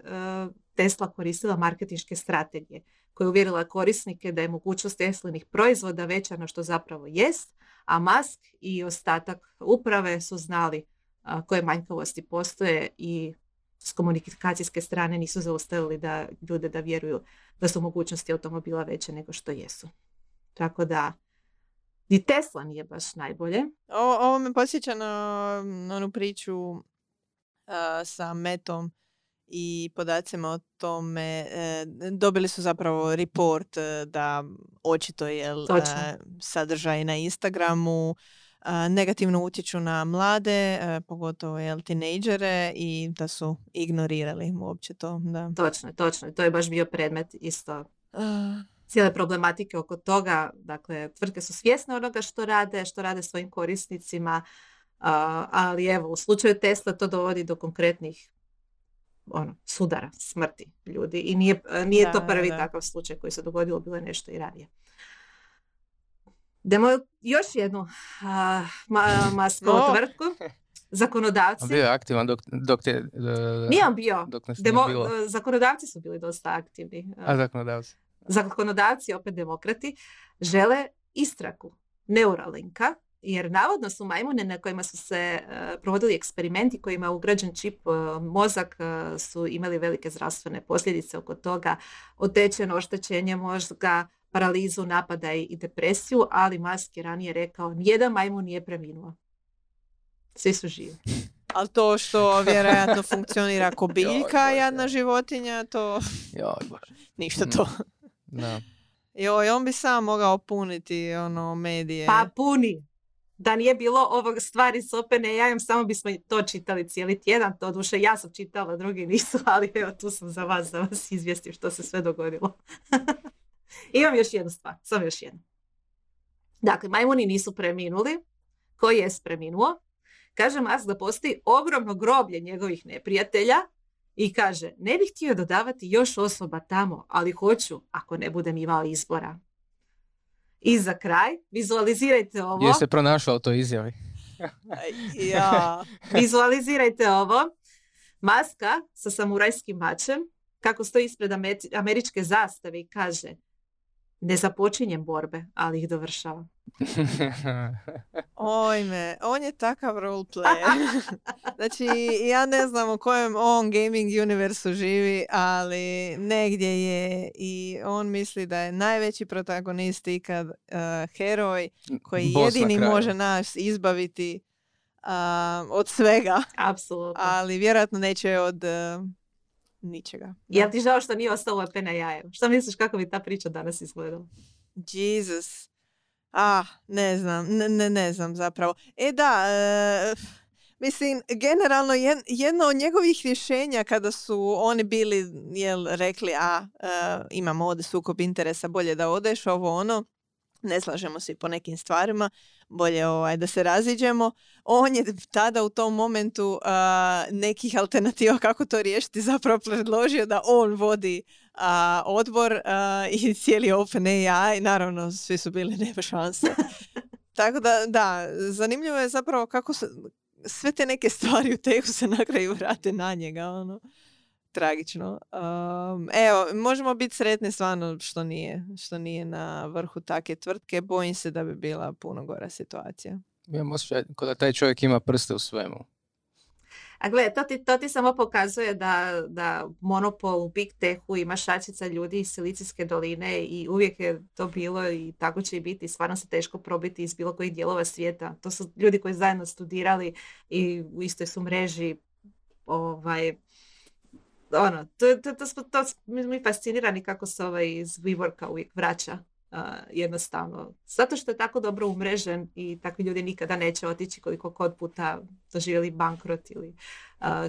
Tesla koristila marketinške strategije koja je uvjerila korisnike da je mogućnost Teslinih proizvoda veća na što zapravo jest, a Musk i ostatak uprave su znali koje manjkavosti postoje i s komunikacijske strane nisu zaustavili da ljude da vjeruju da su mogućnosti automobila veće nego što jesu. Tako da ni Tesla nije baš najbolje. Ovo me posjeća na, onu priču sa Metom i podacima o tome e, dobili su zapravo report e, da očito je e, sadržaj na Instagramu negativno utječu na mlade, pogotovo jel, tinejdžere i da su ignorirali uopće to. Da. Točno, točno. To je baš bio predmet isto cijele problematike oko toga. Dakle, tvrtke su svjesne onoga što rade, što rade svojim korisnicima, ali evo, u slučaju Tesla to dovodi do konkretnih ono, sudara, smrti ljudi. I nije, nije to prvi takav slučaj koji se dogodilo, bilo je nešto i ranije. Idemo još jednu uh, ma, (laughs) tvrtku. zakonodavci... Bio je aktivan dok, dok te... Nije on bio. Dok Demo, bilo. Zakonodavci su bili dosta aktivni. A zakonodavci? Zakonodavci, opet demokrati, žele istraku Neuralinka, jer navodno su majmune na kojima su se provodili eksperimenti kojima je ugrađen čip mozak su imali velike zdravstvene posljedice oko toga, otečeno oštećenje mozga, paralizu, napadaj i depresiju, ali Musk je ranije rekao nijedan majmun nije preminuo. Svi su živi. (laughs) Ali to što vjerojatno funkcionira ko (laughs) biljka, jedna životinja, to... (laughs) Joj, Ništa to. Da. Joj, on bi sam mogao puniti ono medije. Pa puni. Da nije bilo ovog stvari s OpenAI-om, samo bismo to čitali cijeli tjedan. To duše ja sam čitala, drugi nisu, (laughs) ali evo tu sam za vas, da vas izvijestim što se sve dogodilo. (laughs) Imam još jednu stvar, samo još jednu. Dakle, majmuni nisu preminuli. Ko je preminuo? Kaže Musk da postoji ogromno groblje njegovih neprijatelja i kaže, ne bih htio dodavati još osoba tamo, ali hoću ako ne budem imao izbora. I za kraj, vizualizirajte ovo. se pronašao to izjavi. (laughs) ja. Vizualizirajte ovo. Maska sa samurajskim mačem, kako stoji ispred američke zastave i kaže ne započinjem borbe, ali ih dovršavam. (laughs) Ojme, on je takav roleplayer. (laughs) znači, ja ne znam u kojem on gaming universu živi, ali negdje je i on misli da je najveći protagonist ikad uh, heroj koji jedini može nas izbaviti uh, od svega. Apsolutno. Ali vjerojatno neće od uh, ničega. Jel ti žao što nije ostalo u na jaje? Što misliš kako bi ta priča danas izgledala? Jesus. Ah, ne znam, ne, ne, ne znam zapravo. E da, e, mislim, generalno jedno od njegovih rješenja kada su oni bili, jel, rekli, a e, imamo ovdje sukob interesa, bolje da odeš, ovo ono, ne slažemo se po nekim stvarima, bolje ovaj, da se raziđemo. On je tada u tom momentu nekih alternativa kako to riješiti zapravo predložio da on vodi odbor i cijeli OpenAI. Naravno, svi su bili nema šanse. (laughs) Tako da, da, zanimljivo je zapravo kako se, sve te neke stvari u tehu se na kraju vrate na njega. Ono tragično. Um, evo, možemo biti sretni stvarno što nije, što nije na vrhu take tvrtke. Bojim se da bi bila puno gora situacija. Imam osjećaj da taj čovjek ima prste u svemu. A gle, to ti, to ti samo pokazuje da, da monopol u Big Techu ima šačica ljudi iz Silicijske doline i uvijek je to bilo i tako će i biti. Stvarno se teško probiti iz bilo kojih dijelova svijeta. To su ljudi koji zajedno studirali i u istoj su mreži ovaj, ono, to, to, to, to, mi fascinirani kako se ovaj iz WeWorka uvijek vraća jednostavno. Zato što je tako dobro umrežen i takvi ljudi nikada neće otići koliko kod puta doživjeli bankrot ili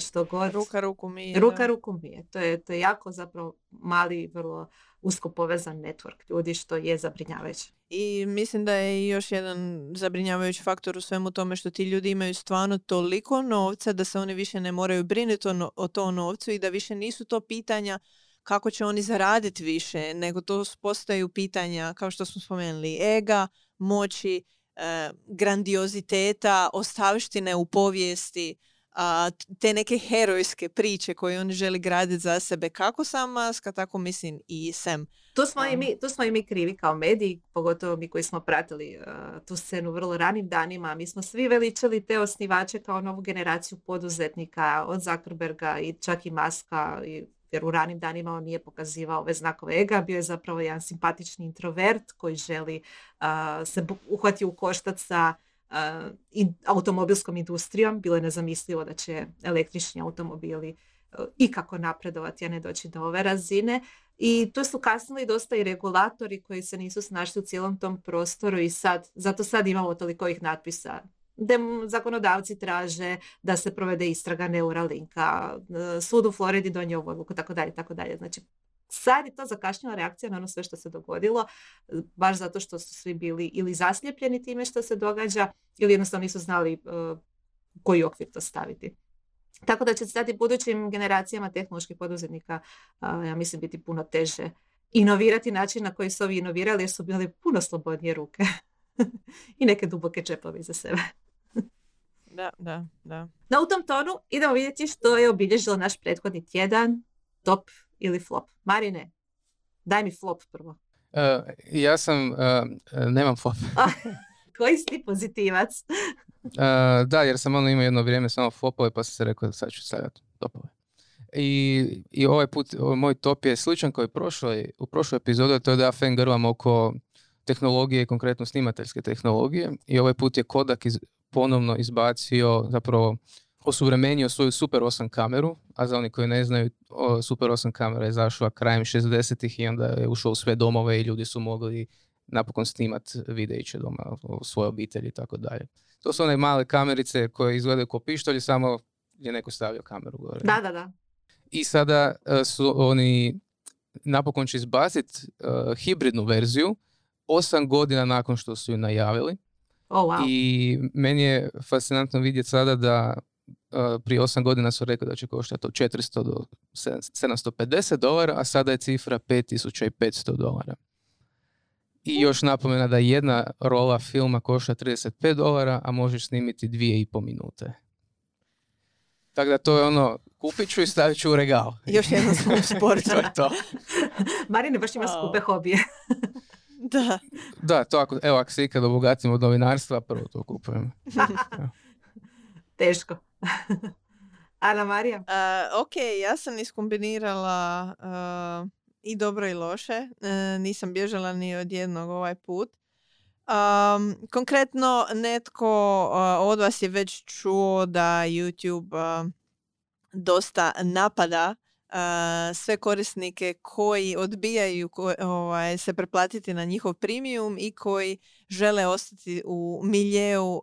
što god. Ruka ruku mije. Ruka ruku mije. To je, to je jako zapravo mali, vrlo usko povezan network ljudi što je zabrinjavajuće. I mislim da je još jedan zabrinjavajući faktor u svemu tome što ti ljudi imaju stvarno toliko novca da se oni više ne moraju brinuti o, o tom novcu i da više nisu to pitanja kako će oni zaraditi više, nego to postaju pitanja, kao što smo spomenuli, ega, moći, e, grandioziteta, ostavštine u povijesti, a, te neke herojske priče koje oni želi graditi za sebe, kako sam Maska, tako mislim i Sam. Tu smo, i mi, tu smo i mi krivi kao mediji, pogotovo mi koji smo pratili uh, tu scenu vrlo ranim danima. Mi smo svi veličali te osnivače kao novu generaciju poduzetnika od Zuckerberga i čak i Maska i jer u ranim danima on nije pokazivao ove znakove ega, bio je zapravo jedan simpatični introvert koji želi se uhvati u koštac sa uh, automobilskom industrijom. Bilo je nezamislivo da će električni automobili uh, ikako napredovati, a ne doći do ove razine. I tu su kasnili dosta i regulatori koji se nisu snašli u cijelom tom prostoru i sad, zato sad imamo toliko ovih natpisa dem, zakonodavci traže da se provede istraga Neuralinka, e, sud u Floridi donio odluku, tako dalje, tako dalje. Znači, sad je to zakašnjela reakcija na ono sve što se dogodilo, baš zato što su svi bili ili zaslijepljeni time što se događa, ili jednostavno nisu znali uh, koji okvir to staviti. Tako da će sad i budućim generacijama tehnoloških poduzetnika, ja mislim, biti puno teže inovirati način na koji su ovi inovirali jer su bili puno slobodnije ruke (laughs) i neke duboke čepove za sebe. Da, da, da. No u tom tonu idemo vidjeti što je obilježilo naš prethodni tjedan, top ili flop. Marine, daj mi flop prvo. Uh, ja sam, uh, nemam flop. Koji si ti pozitivac? uh, da, jer sam ono imao jedno vrijeme samo flopove, pa sam se rekao da sad ću stavljati topove. I, I ovaj put, ovaj moj top je sličan koji prošloj, u prošloj epizodi, to je da ja fengrvam oko tehnologije, konkretno snimateljske tehnologije. I ovaj put je Kodak iz, ponovno izbacio, zapravo osuvremenio svoju Super 8 kameru, a za oni koji ne znaju, Super 8 kamera je zašla krajem 60-ih i onda je ušao u sve domove i ljudi su mogli napokon snimat videiće doma o svojoj obitelji i tako dalje. To su one male kamerice koje izgledaju kao pištolji, samo je neko stavio kameru gore. Da, da, da. I sada e, su oni napokon će izbaciti uh, hibridnu verziju osam godina nakon što su ju najavili. Oh, wow. I meni je fascinantno vidjeti sada da uh, prije osam godina su rekli da će koštati od 400 do 750 dolara, a sada je cifra 5500 dolara. I još napomena da jedna rola filma košta 35 dolara, a možeš snimiti dvije i po minute. Tako da to je ono, kupit ću i stavit ću u regal. Još jedno skup (laughs) sport. to je to. (laughs) Marine baš ima skupe hobije. (laughs) da. Da, to ako, evo, ako se ikad obogatim od novinarstva, prvo to kupujem. (laughs) Teško. (laughs) Ana Marija? Uh, ok, ja sam iskombinirala uh, i dobro i loše. Uh, nisam bježala ni od jednog ovaj put. Um, konkretno, netko uh, od vas je već čuo da YouTube uh, dosta napada sve korisnike koji odbijaju ovaj, se preplatiti na njihov premium i koji žele ostati u miljeu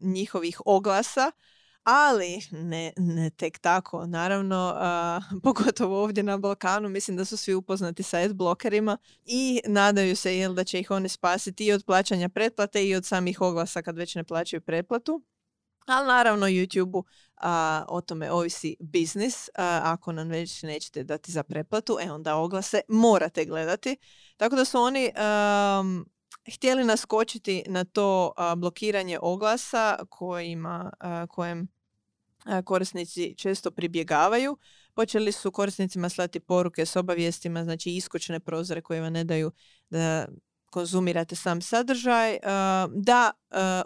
njihovih oglasa ali ne, ne tek tako. Naravno, (laughs) pogotovo ovdje na Balkanu, mislim da su svi upoznati sa ad blokerima i nadaju se jel, da će ih oni spasiti i od plaćanja pretplate i od samih oglasa kad već ne plaćaju pretplatu. Ali naravno YouTube-u o tome ovisi biznis. ako nam već nećete dati za pretplatu, e onda oglase morate gledati. Tako da su oni htjeli naskočiti na to blokiranje oglasa kojima, kojem korisnici često pribjegavaju. Počeli su korisnicima slati poruke s obavijestima, znači iskočne prozore koje vam ne daju da konzumirate sam sadržaj, da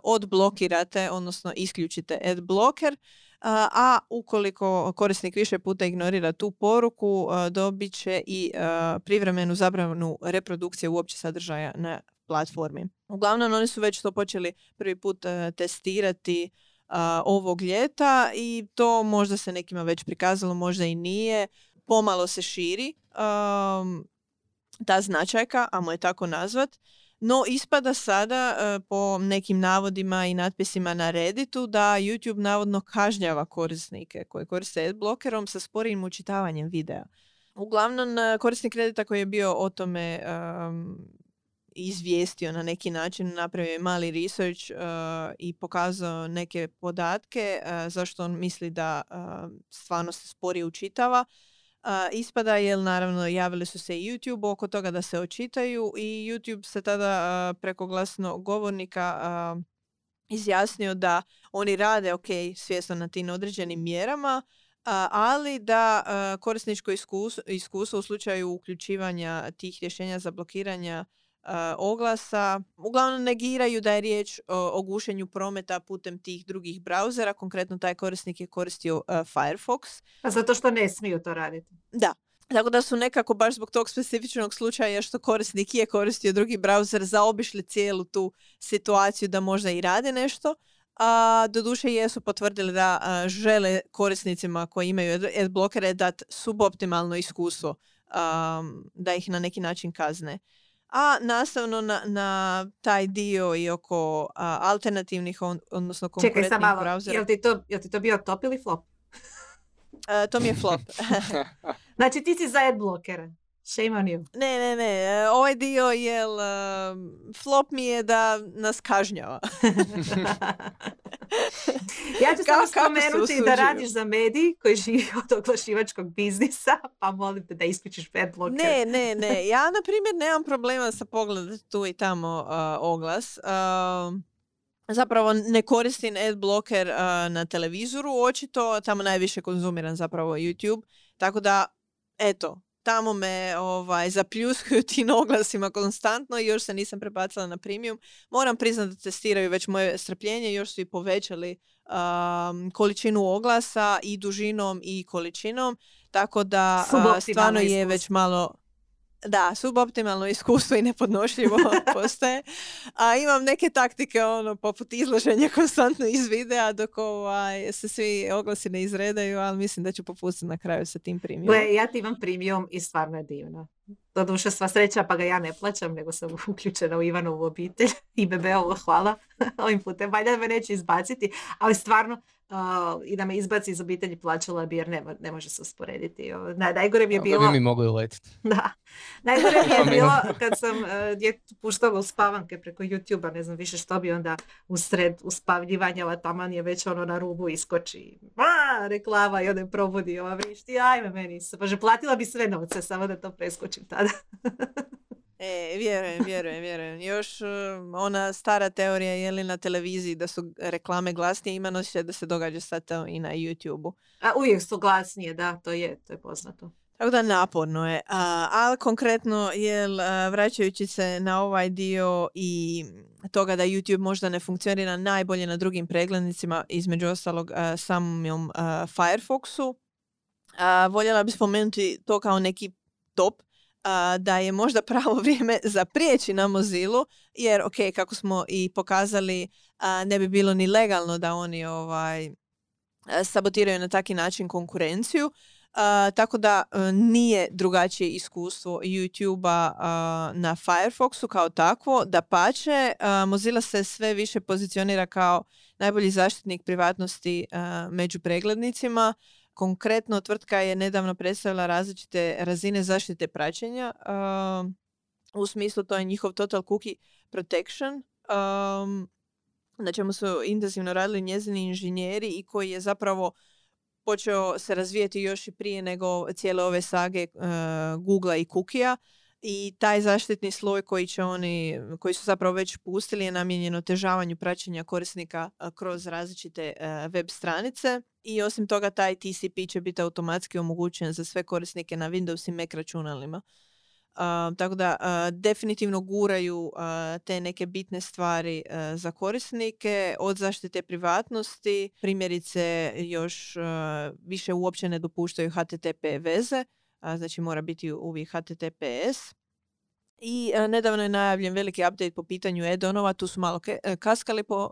odblokirate, odnosno isključite ad blocker, a ukoliko korisnik više puta ignorira tu poruku, dobit će i privremenu zabranu reprodukcije uopće sadržaja na platformi. Uglavnom, oni su već to počeli prvi put testirati ovog ljeta i to možda se nekima već prikazalo, možda i nije. Pomalo se širi. Ta značajka, a je tako nazvat. No, ispada sada e, po nekim navodima i natpisima na Redditu da YouTube navodno kažnjava korisnike koji koriste adblockerom sa sporijim učitavanjem videa. Uglavnom, e, korisnik Reddita koji je bio o tome izvijestio na neki način, napravio je mali research uh, i pokazao neke podatke zašto on misli da stvarno se sporije učitava ispada jer naravno javili su se i YouTube oko toga da se očitaju i YouTube se tada preko glasnog govornika izjasnio da oni rade ok svjesno na tim određenim mjerama ali da korisničko iskustvo u slučaju uključivanja tih rješenja za blokiranja oglasa uglavnom negiraju da je riječ o, gušenju prometa putem tih drugih brauzera. Konkretno taj korisnik je koristio Firefox. A zato što ne smiju to raditi. Da. Tako da su nekako baš zbog tog specifičnog slučaja što korisnik je koristio drugi browser zaobišli cijelu tu situaciju da možda i rade nešto. A doduše jesu potvrdili da žele korisnicima koji imaju adblokere dati suboptimalno iskustvo da ih na neki način kazne. A nastavno na, na taj dio i oko alternativnih, on, odnosno konkurentnih Čekaj, sam jel ti, to, jel ti to bio top ili flop? Uh, to mi je flop. (laughs) znači ti si za adblockere. Shame on you. Ne, ne, ne. E, ovaj dio je flop mi je da nas kažnjava. (laughs) ja ću samo spomenuti da radiš za medij koji živi od oglašivačkog biznisa, pa molim te da isključiš adblocker. Ne, ne, ne. Ja, na primjer, nemam problema sa pogledati tu i tamo oglas. zapravo ne koristim ad blocker na televizoru očito, tamo najviše konzumiram zapravo YouTube, tako da eto, tamo me ovaj, zapljuskuju (laughs) tim oglasima konstantno i još se nisam prebacila na premium. Moram priznati da testiraju već moje strpljenje, još su i povećali količinu oglasa i dužinom i količinom, tako da stvarno je već malo da, suboptimalno iskustvo i nepodnošljivo (laughs) postaje. A imam neke taktike, ono, poput izlaženja konstantno iz videa dok ovaj, se svi oglasi ne izredaju, ali mislim da ću popustiti na kraju sa tim primjerom. Gle, ja ti imam primijom i stvarno je divno. Doduše sva sreća pa ga ja ne plaćam, nego sam (laughs) uključena u Ivanovu obitelj (laughs) i Bebeovo hvala ovim putem. Valjda me neće izbaciti, ali stvarno i da me izbaci iz obitelji plaćala bi jer ne, ne može se usporediti. Na, najgore mi je bilo... Da bi mi mogli uletiti. (laughs) Da. Najgore mi je (laughs) bilo kad sam uh, djetu puštala u spavanke preko YouTube-a, ne znam više što bi onda usred uspavljivanja, taman je već ono na rubu iskoči. A, reklama i onda probudi ova vrišti, ajme meni se. Bože, platila bi sve novce samo da to preskočim tada. (laughs) E, vjerujem, vjerujem, vjerujem. Još uh, ona stara teorija je li na televiziji da su reklame glasnije, ima noće da se događa sad i na YouTube-u. A uvijek su glasnije, da, to je, to je poznato. Tako da naporno je. A, ali konkretno, jel, vraćajući se na ovaj dio i toga da YouTube možda ne funkcionira najbolje na drugim preglednicima, između ostalog samom Firefoxu, voljela bih spomenuti to kao neki top da je možda pravo (laughs) vrijeme za prijeći na Mozilu, jer ok, kako smo i pokazali, ne bi bilo ni legalno da oni ovaj, sabotiraju na taki način konkurenciju. tako da e, nije drugačije iskustvo YouTube-a na Firefoxu kao takvo. Da pače, Mozilla se sve više pozicionira kao najbolji zaštitnik privatnosti među preglednicima. Konkretno, tvrtka je nedavno predstavila različite razine zaštite praćenja. u smislu to je njihov Total Cookie Protection, na čemu su intenzivno radili njezini inženjeri i koji je zapravo počeo se razvijeti još i prije nego cijele ove sage uh, Google i Kukija i taj zaštitni sloj koji će oni, koji su zapravo već pustili je namijenjen otežavanju praćenja korisnika kroz različite web stranice i osim toga taj TCP će biti automatski omogućen za sve korisnike na Windows i Mac računalima. tako da definitivno guraju te neke bitne stvari za korisnike od zaštite privatnosti, primjerice još više uopće ne dopuštaju HTTP veze, znači mora biti uvijek HTTPS. I nedavno je najavljen veliki update po pitanju Edonova, tu su malo e, kaskali po,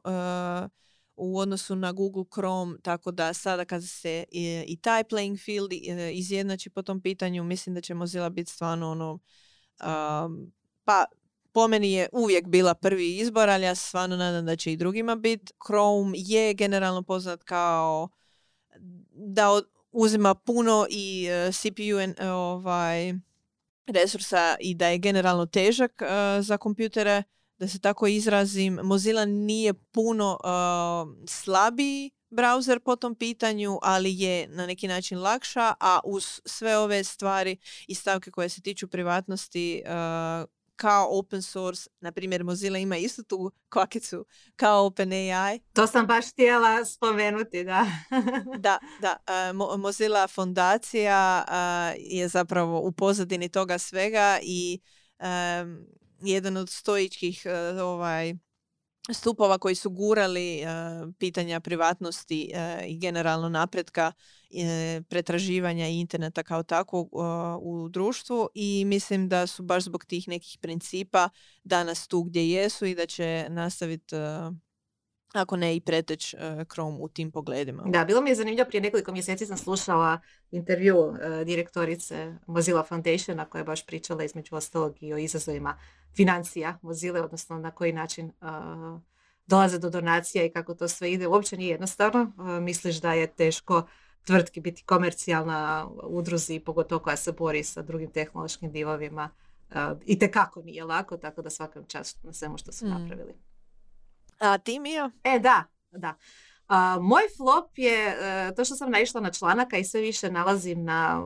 u odnosu na Google Chrome, tako da sada kad se i, taj playing field e, izjednači po tom pitanju, mislim da će Mozilla biti stvarno ono, pa po meni je uvijek bila prvi izbor, ali ja se stvarno nadam da će i drugima biti. Chrome je generalno poznat kao da uzima puno i uh, CPU ovaj, resursa i da je generalno težak uh, za kompjutere, da se tako izrazim. Mozilla nije puno uh, slabiji browser po tom pitanju, ali je na neki način lakša, a uz sve ove stvari i stavke koje se tiču privatnosti kao open source, na primjer Mozilla ima istu tu kvakicu kao OpenAI. To sam baš htjela spomenuti, da. (laughs) da, da. Mozilla fondacija je zapravo u pozadini toga svega i jedan od stojičkih e, ovaj, stupova koji su gurali e, pitanja privatnosti e, i generalno napretka e, pretraživanja interneta kao takvog u društvu i mislim da su baš zbog tih nekih principa danas tu gdje jesu i da će nastaviti ako ne i preteć Chrome u tim pogledima. Da, bilo mi je zanimljivo, prije nekoliko mjeseci sam slušala intervju direktorice Mozilla Foundationa koja je baš pričala između ostalog i o izazovima financija Mozile, odnosno na koji način dolaze do donacija i kako to sve ide. Uopće nije jednostavno. misliš da je teško tvrtki biti komercijalna udruzi, pogotovo koja se bori sa drugim tehnološkim divovima. I tekako nije lako, tako da svakam čast na svemu što su mm. napravili. A ti Mio? E, da, da. moj flop je e, to što sam naišla na članaka i sve više nalazim na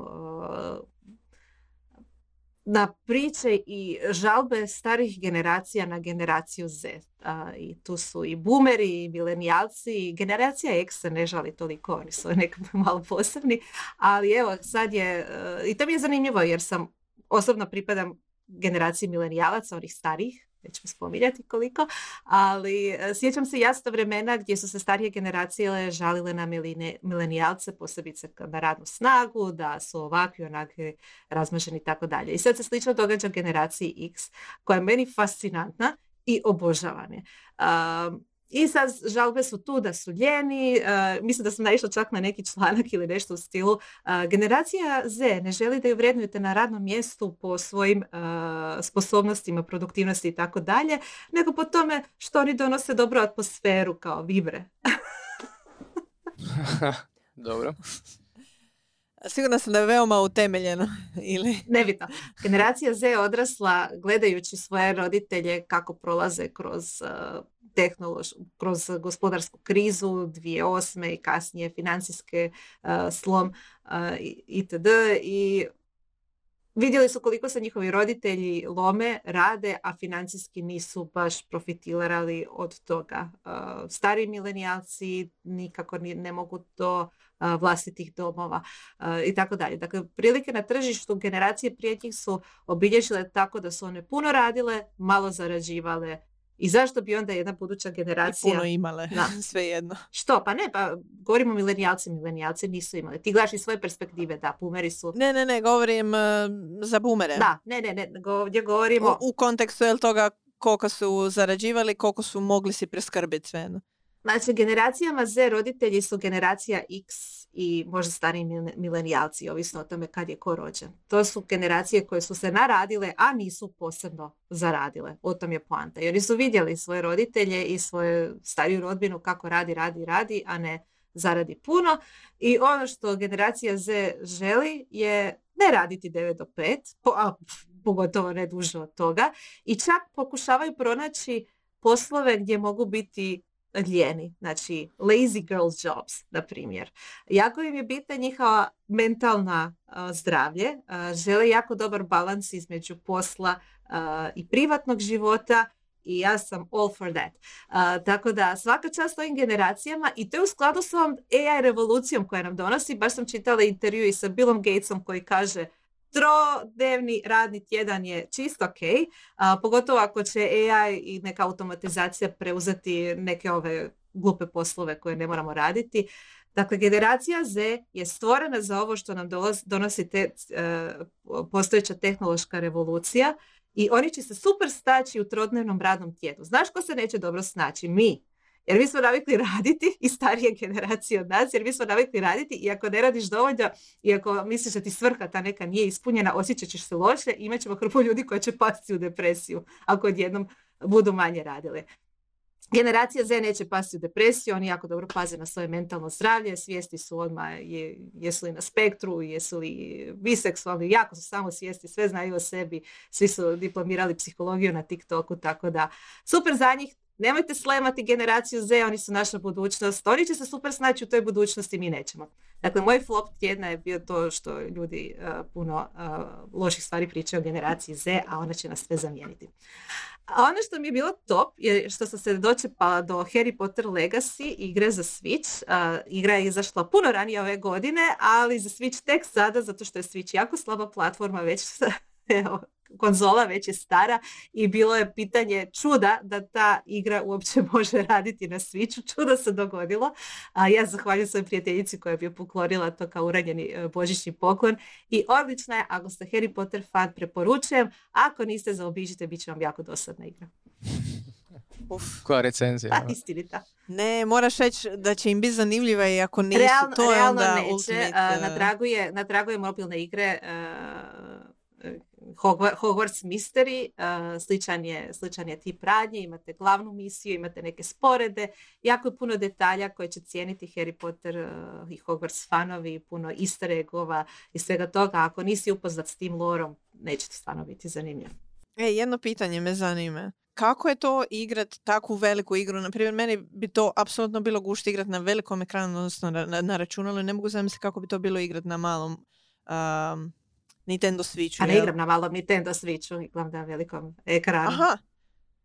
na priče i žalbe starih generacija na generaciju Z. I tu su i boomeri, i milenijalci, i generacija X se ne žali toliko, oni su (laughs) nekako malo posebni, ali evo sad je, e, i to mi je zanimljivo jer sam osobno pripadam generaciji milenijalaca, onih starih, nećemo spominjati koliko, ali e, sjećam se jasno vremena gdje su se starije generacije žalile na milenijalce, posebice na radnu snagu, da su ovakvi, onakvi razmaženi i tako dalje. I sad se slično događa generaciji X, koja je meni fascinantna i obožavanje. I sad žalbe su tu da su ljeni, uh, mislim da sam naišla čak na neki članak ili nešto u stilu. Uh, generacija Z ne želi da ju vrednujete na radnom mjestu po svojim uh, sposobnostima, produktivnosti i tako dalje, nego po tome što oni donose dobru atmosferu kao vibre. (laughs) (laughs) Dobro. Sigurno sam da je veoma utemeljeno. (laughs) Ili... Nebitno. Generacija Z odrasla gledajući svoje roditelje kako prolaze kroz tehnološ, kroz gospodarsku krizu 2008. i kasnije financijske uh, slom uh, itd. I vidjeli su koliko se njihovi roditelji lome, rade, a financijski nisu baš profitirali od toga. Stari milenijalci nikako ne mogu do vlastitih domova i tako dalje. Dakle, prilike na tržištu generacije prije njih su obilježile tako da su one puno radile, malo zarađivale i zašto bi onda jedna buduća generacija... I puno imale, da. (laughs) sve jedno. Što? Pa ne, pa govorimo o milenijalci, milenijalci nisu imali. Ti gledaš iz svoje perspektive, da, boomeri su... Ne, ne, ne, govorim uh, za boomere. Da, ne, ne, ne, ovdje govorimo... U, u kontekstu, jel toga, koliko su zarađivali, koliko su mogli si preskrbiti sve. Znači, generacijama Z roditelji su generacija X i možda stariji milenijalci, ovisno o tome kad je ko rođen. To su generacije koje su se naradile, a nisu posebno zaradile. O tom je poanta. Jer su vidjeli svoje roditelje i svoju stariju rodbinu kako radi, radi, radi, a ne zaradi puno. I ono što generacija Z želi je ne raditi 9 do 5, a pogotovo ne duže od toga. I čak pokušavaju pronaći poslove gdje mogu biti ljeni, znači lazy girls jobs, na primjer. Jako im je bitna njihova mentalna zdravlje, žele jako dobar balans između posla i privatnog života i ja sam all for that. tako da svaka čast ovim generacijama i to je u skladu s ovom AI revolucijom koja nam donosi. Baš sam čitala intervju i sa Billom Gatesom koji kaže trodnevni radni tjedan je čisto ok, a, pogotovo ako će AI i neka automatizacija preuzeti neke ove glupe poslove koje ne moramo raditi. Dakle, generacija Z je stvorena za ovo što nam donosi te, e, postojeća tehnološka revolucija i oni će se super staći u trodnevnom radnom tjednu. Znaš ko se neće dobro snaći? Mi. Jer mi smo navikli raditi i starije generacije od nas, jer mi smo navikli raditi i ako ne radiš dovoljno i ako misliš da ti svrha ta neka nije ispunjena, osjećat ćeš se loše, imat ćemo hrpu ljudi koji će pasti u depresiju ako odjednom budu manje radile. Generacija Z neće pasti u depresiju, oni jako dobro paze na svoje mentalno zdravlje, svijesti su odmah je, jesu li na spektru, jesu li biseksualni, jako su samo svijesti, sve znaju o sebi, svi su diplomirali psihologiju na TikToku, tako da super za njih, Nemojte slemati generaciju Z, oni su naša budućnost. Oni će se super snaći u toj budućnosti, mi nećemo. Dakle, moj flop tjedna je bio to što ljudi uh, puno uh, loših stvari pričaju o generaciji Z, a ona će nas sve zamijeniti. A ono što mi je bilo top je što sam se dočepala do Harry Potter Legacy igre za Switch. Uh, igra je izašla puno ranije ove godine, ali za Switch tek sada, zato što je Switch jako slaba platforma, već (laughs) evo, konzola već je stara i bilo je pitanje čuda da ta igra uopće (laughs) može raditi na Switchu. Čudo se dogodilo. A ja zahvaljujem svojoj prijateljici koja bi poklonila to kao uranjeni e, božićni poklon. I odlična je, ako ste Harry Potter fan, preporučujem. Ako niste, zaobiđite, bit će vam jako dosadna igra. Uf. (laughs) Koja recenzija? Pa, istinita. Ne, moraš reći da će im biti zanimljiva i ako nisu, realno, to je realno onda neće. ultimate, na, tragu je, na tragu je mobilne igre Hogwarts Mystery, sličan je, sličan je tip radnje, imate glavnu misiju, imate neke sporede, jako je puno detalja koje će cijeniti Harry Potter i Hogwarts fanovi, puno easter eggova i svega toga. Ako nisi upoznat s tim lorom, neće ti stvarno biti zanimljivo. E, jedno pitanje me zanima. Kako je to igrat takvu veliku igru? Naprimjer, meni bi to apsolutno bilo gušti igrat na velikom ekranu, odnosno na, na računalu. Ne mogu zamisliti kako bi to bilo igrat na malom Nintendo Switchu. A ne igram na malom Nintendo Switchu, igram na velikom ekranu. Aha,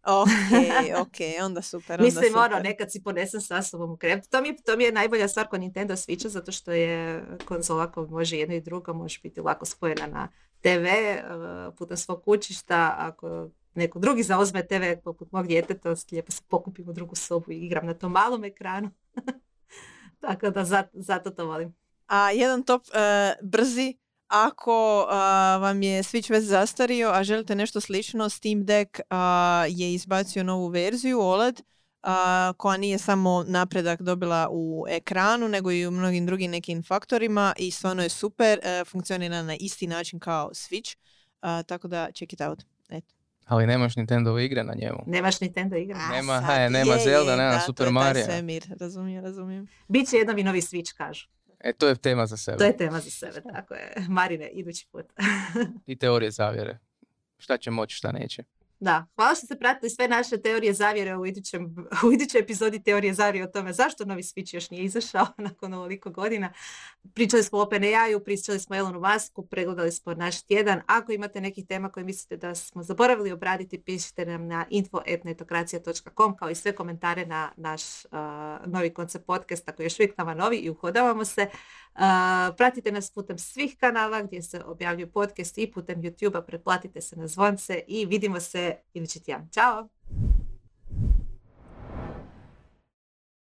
ok, (laughs) ok, onda super. Onda Mislim, super. ono, nekad si ponesem sa sobom u krevet. To mi, to mi je najbolja stvar kod Nintendo Switcha, zato što je konzola koja može jedno i drugo, može biti lako spojena na TV uh, putem svog kućišta. Ako neko drugi zauzme TV poput mog djeteta, lijepo se pokupim u drugu sobu i igram na tom malom ekranu. (laughs) Tako da zato, zato to volim. A jedan top e, brzi, ako a, vam je Switch već zastario, a želite nešto slično, Steam Deck a, je izbacio novu verziju OLED, a, koja nije samo napredak dobila u ekranu, nego i u mnogim drugim nekim faktorima i stvarno je super, e, funkcionira na isti način kao Switch, tako da check it out. Eto. Ali nemaš Nintendo igre na njemu. Nemaš Nintendo igre. A, Nema, sad, haj, nema je, Zelda, je, nema da, Super to je taj Mario. svemir, razumijem, razumijem. Biće jednom i novi Switch, kažu. E, to je tema za sebe. To je tema za sebe, tako je. Marine, idući put. I teorije zavjere. Šta će moći, šta neće. Da, hvala što ste pratili sve naše teorije zavjere u, idućem, u idućoj epizodi teorije zavjere o tome zašto novi Switch još nije izašao (laughs) nakon ovoliko godina. Pričali smo o OpenAI-u, pričali smo Elonu Musku, pregledali smo naš tjedan. Ako imate nekih tema koje mislite da smo zaboravili obraditi, pišite nam na info.netokracija.com kao i sve komentare na naš uh, novi koncept podcasta koji je još uvijek nama novi i uhodavamo se. Pratite nas putem svih kanala gdje se objavljuju podcast i putem YouTube-a, pretplatite se na zvonce i vidimo se idući tjedan. Ćao!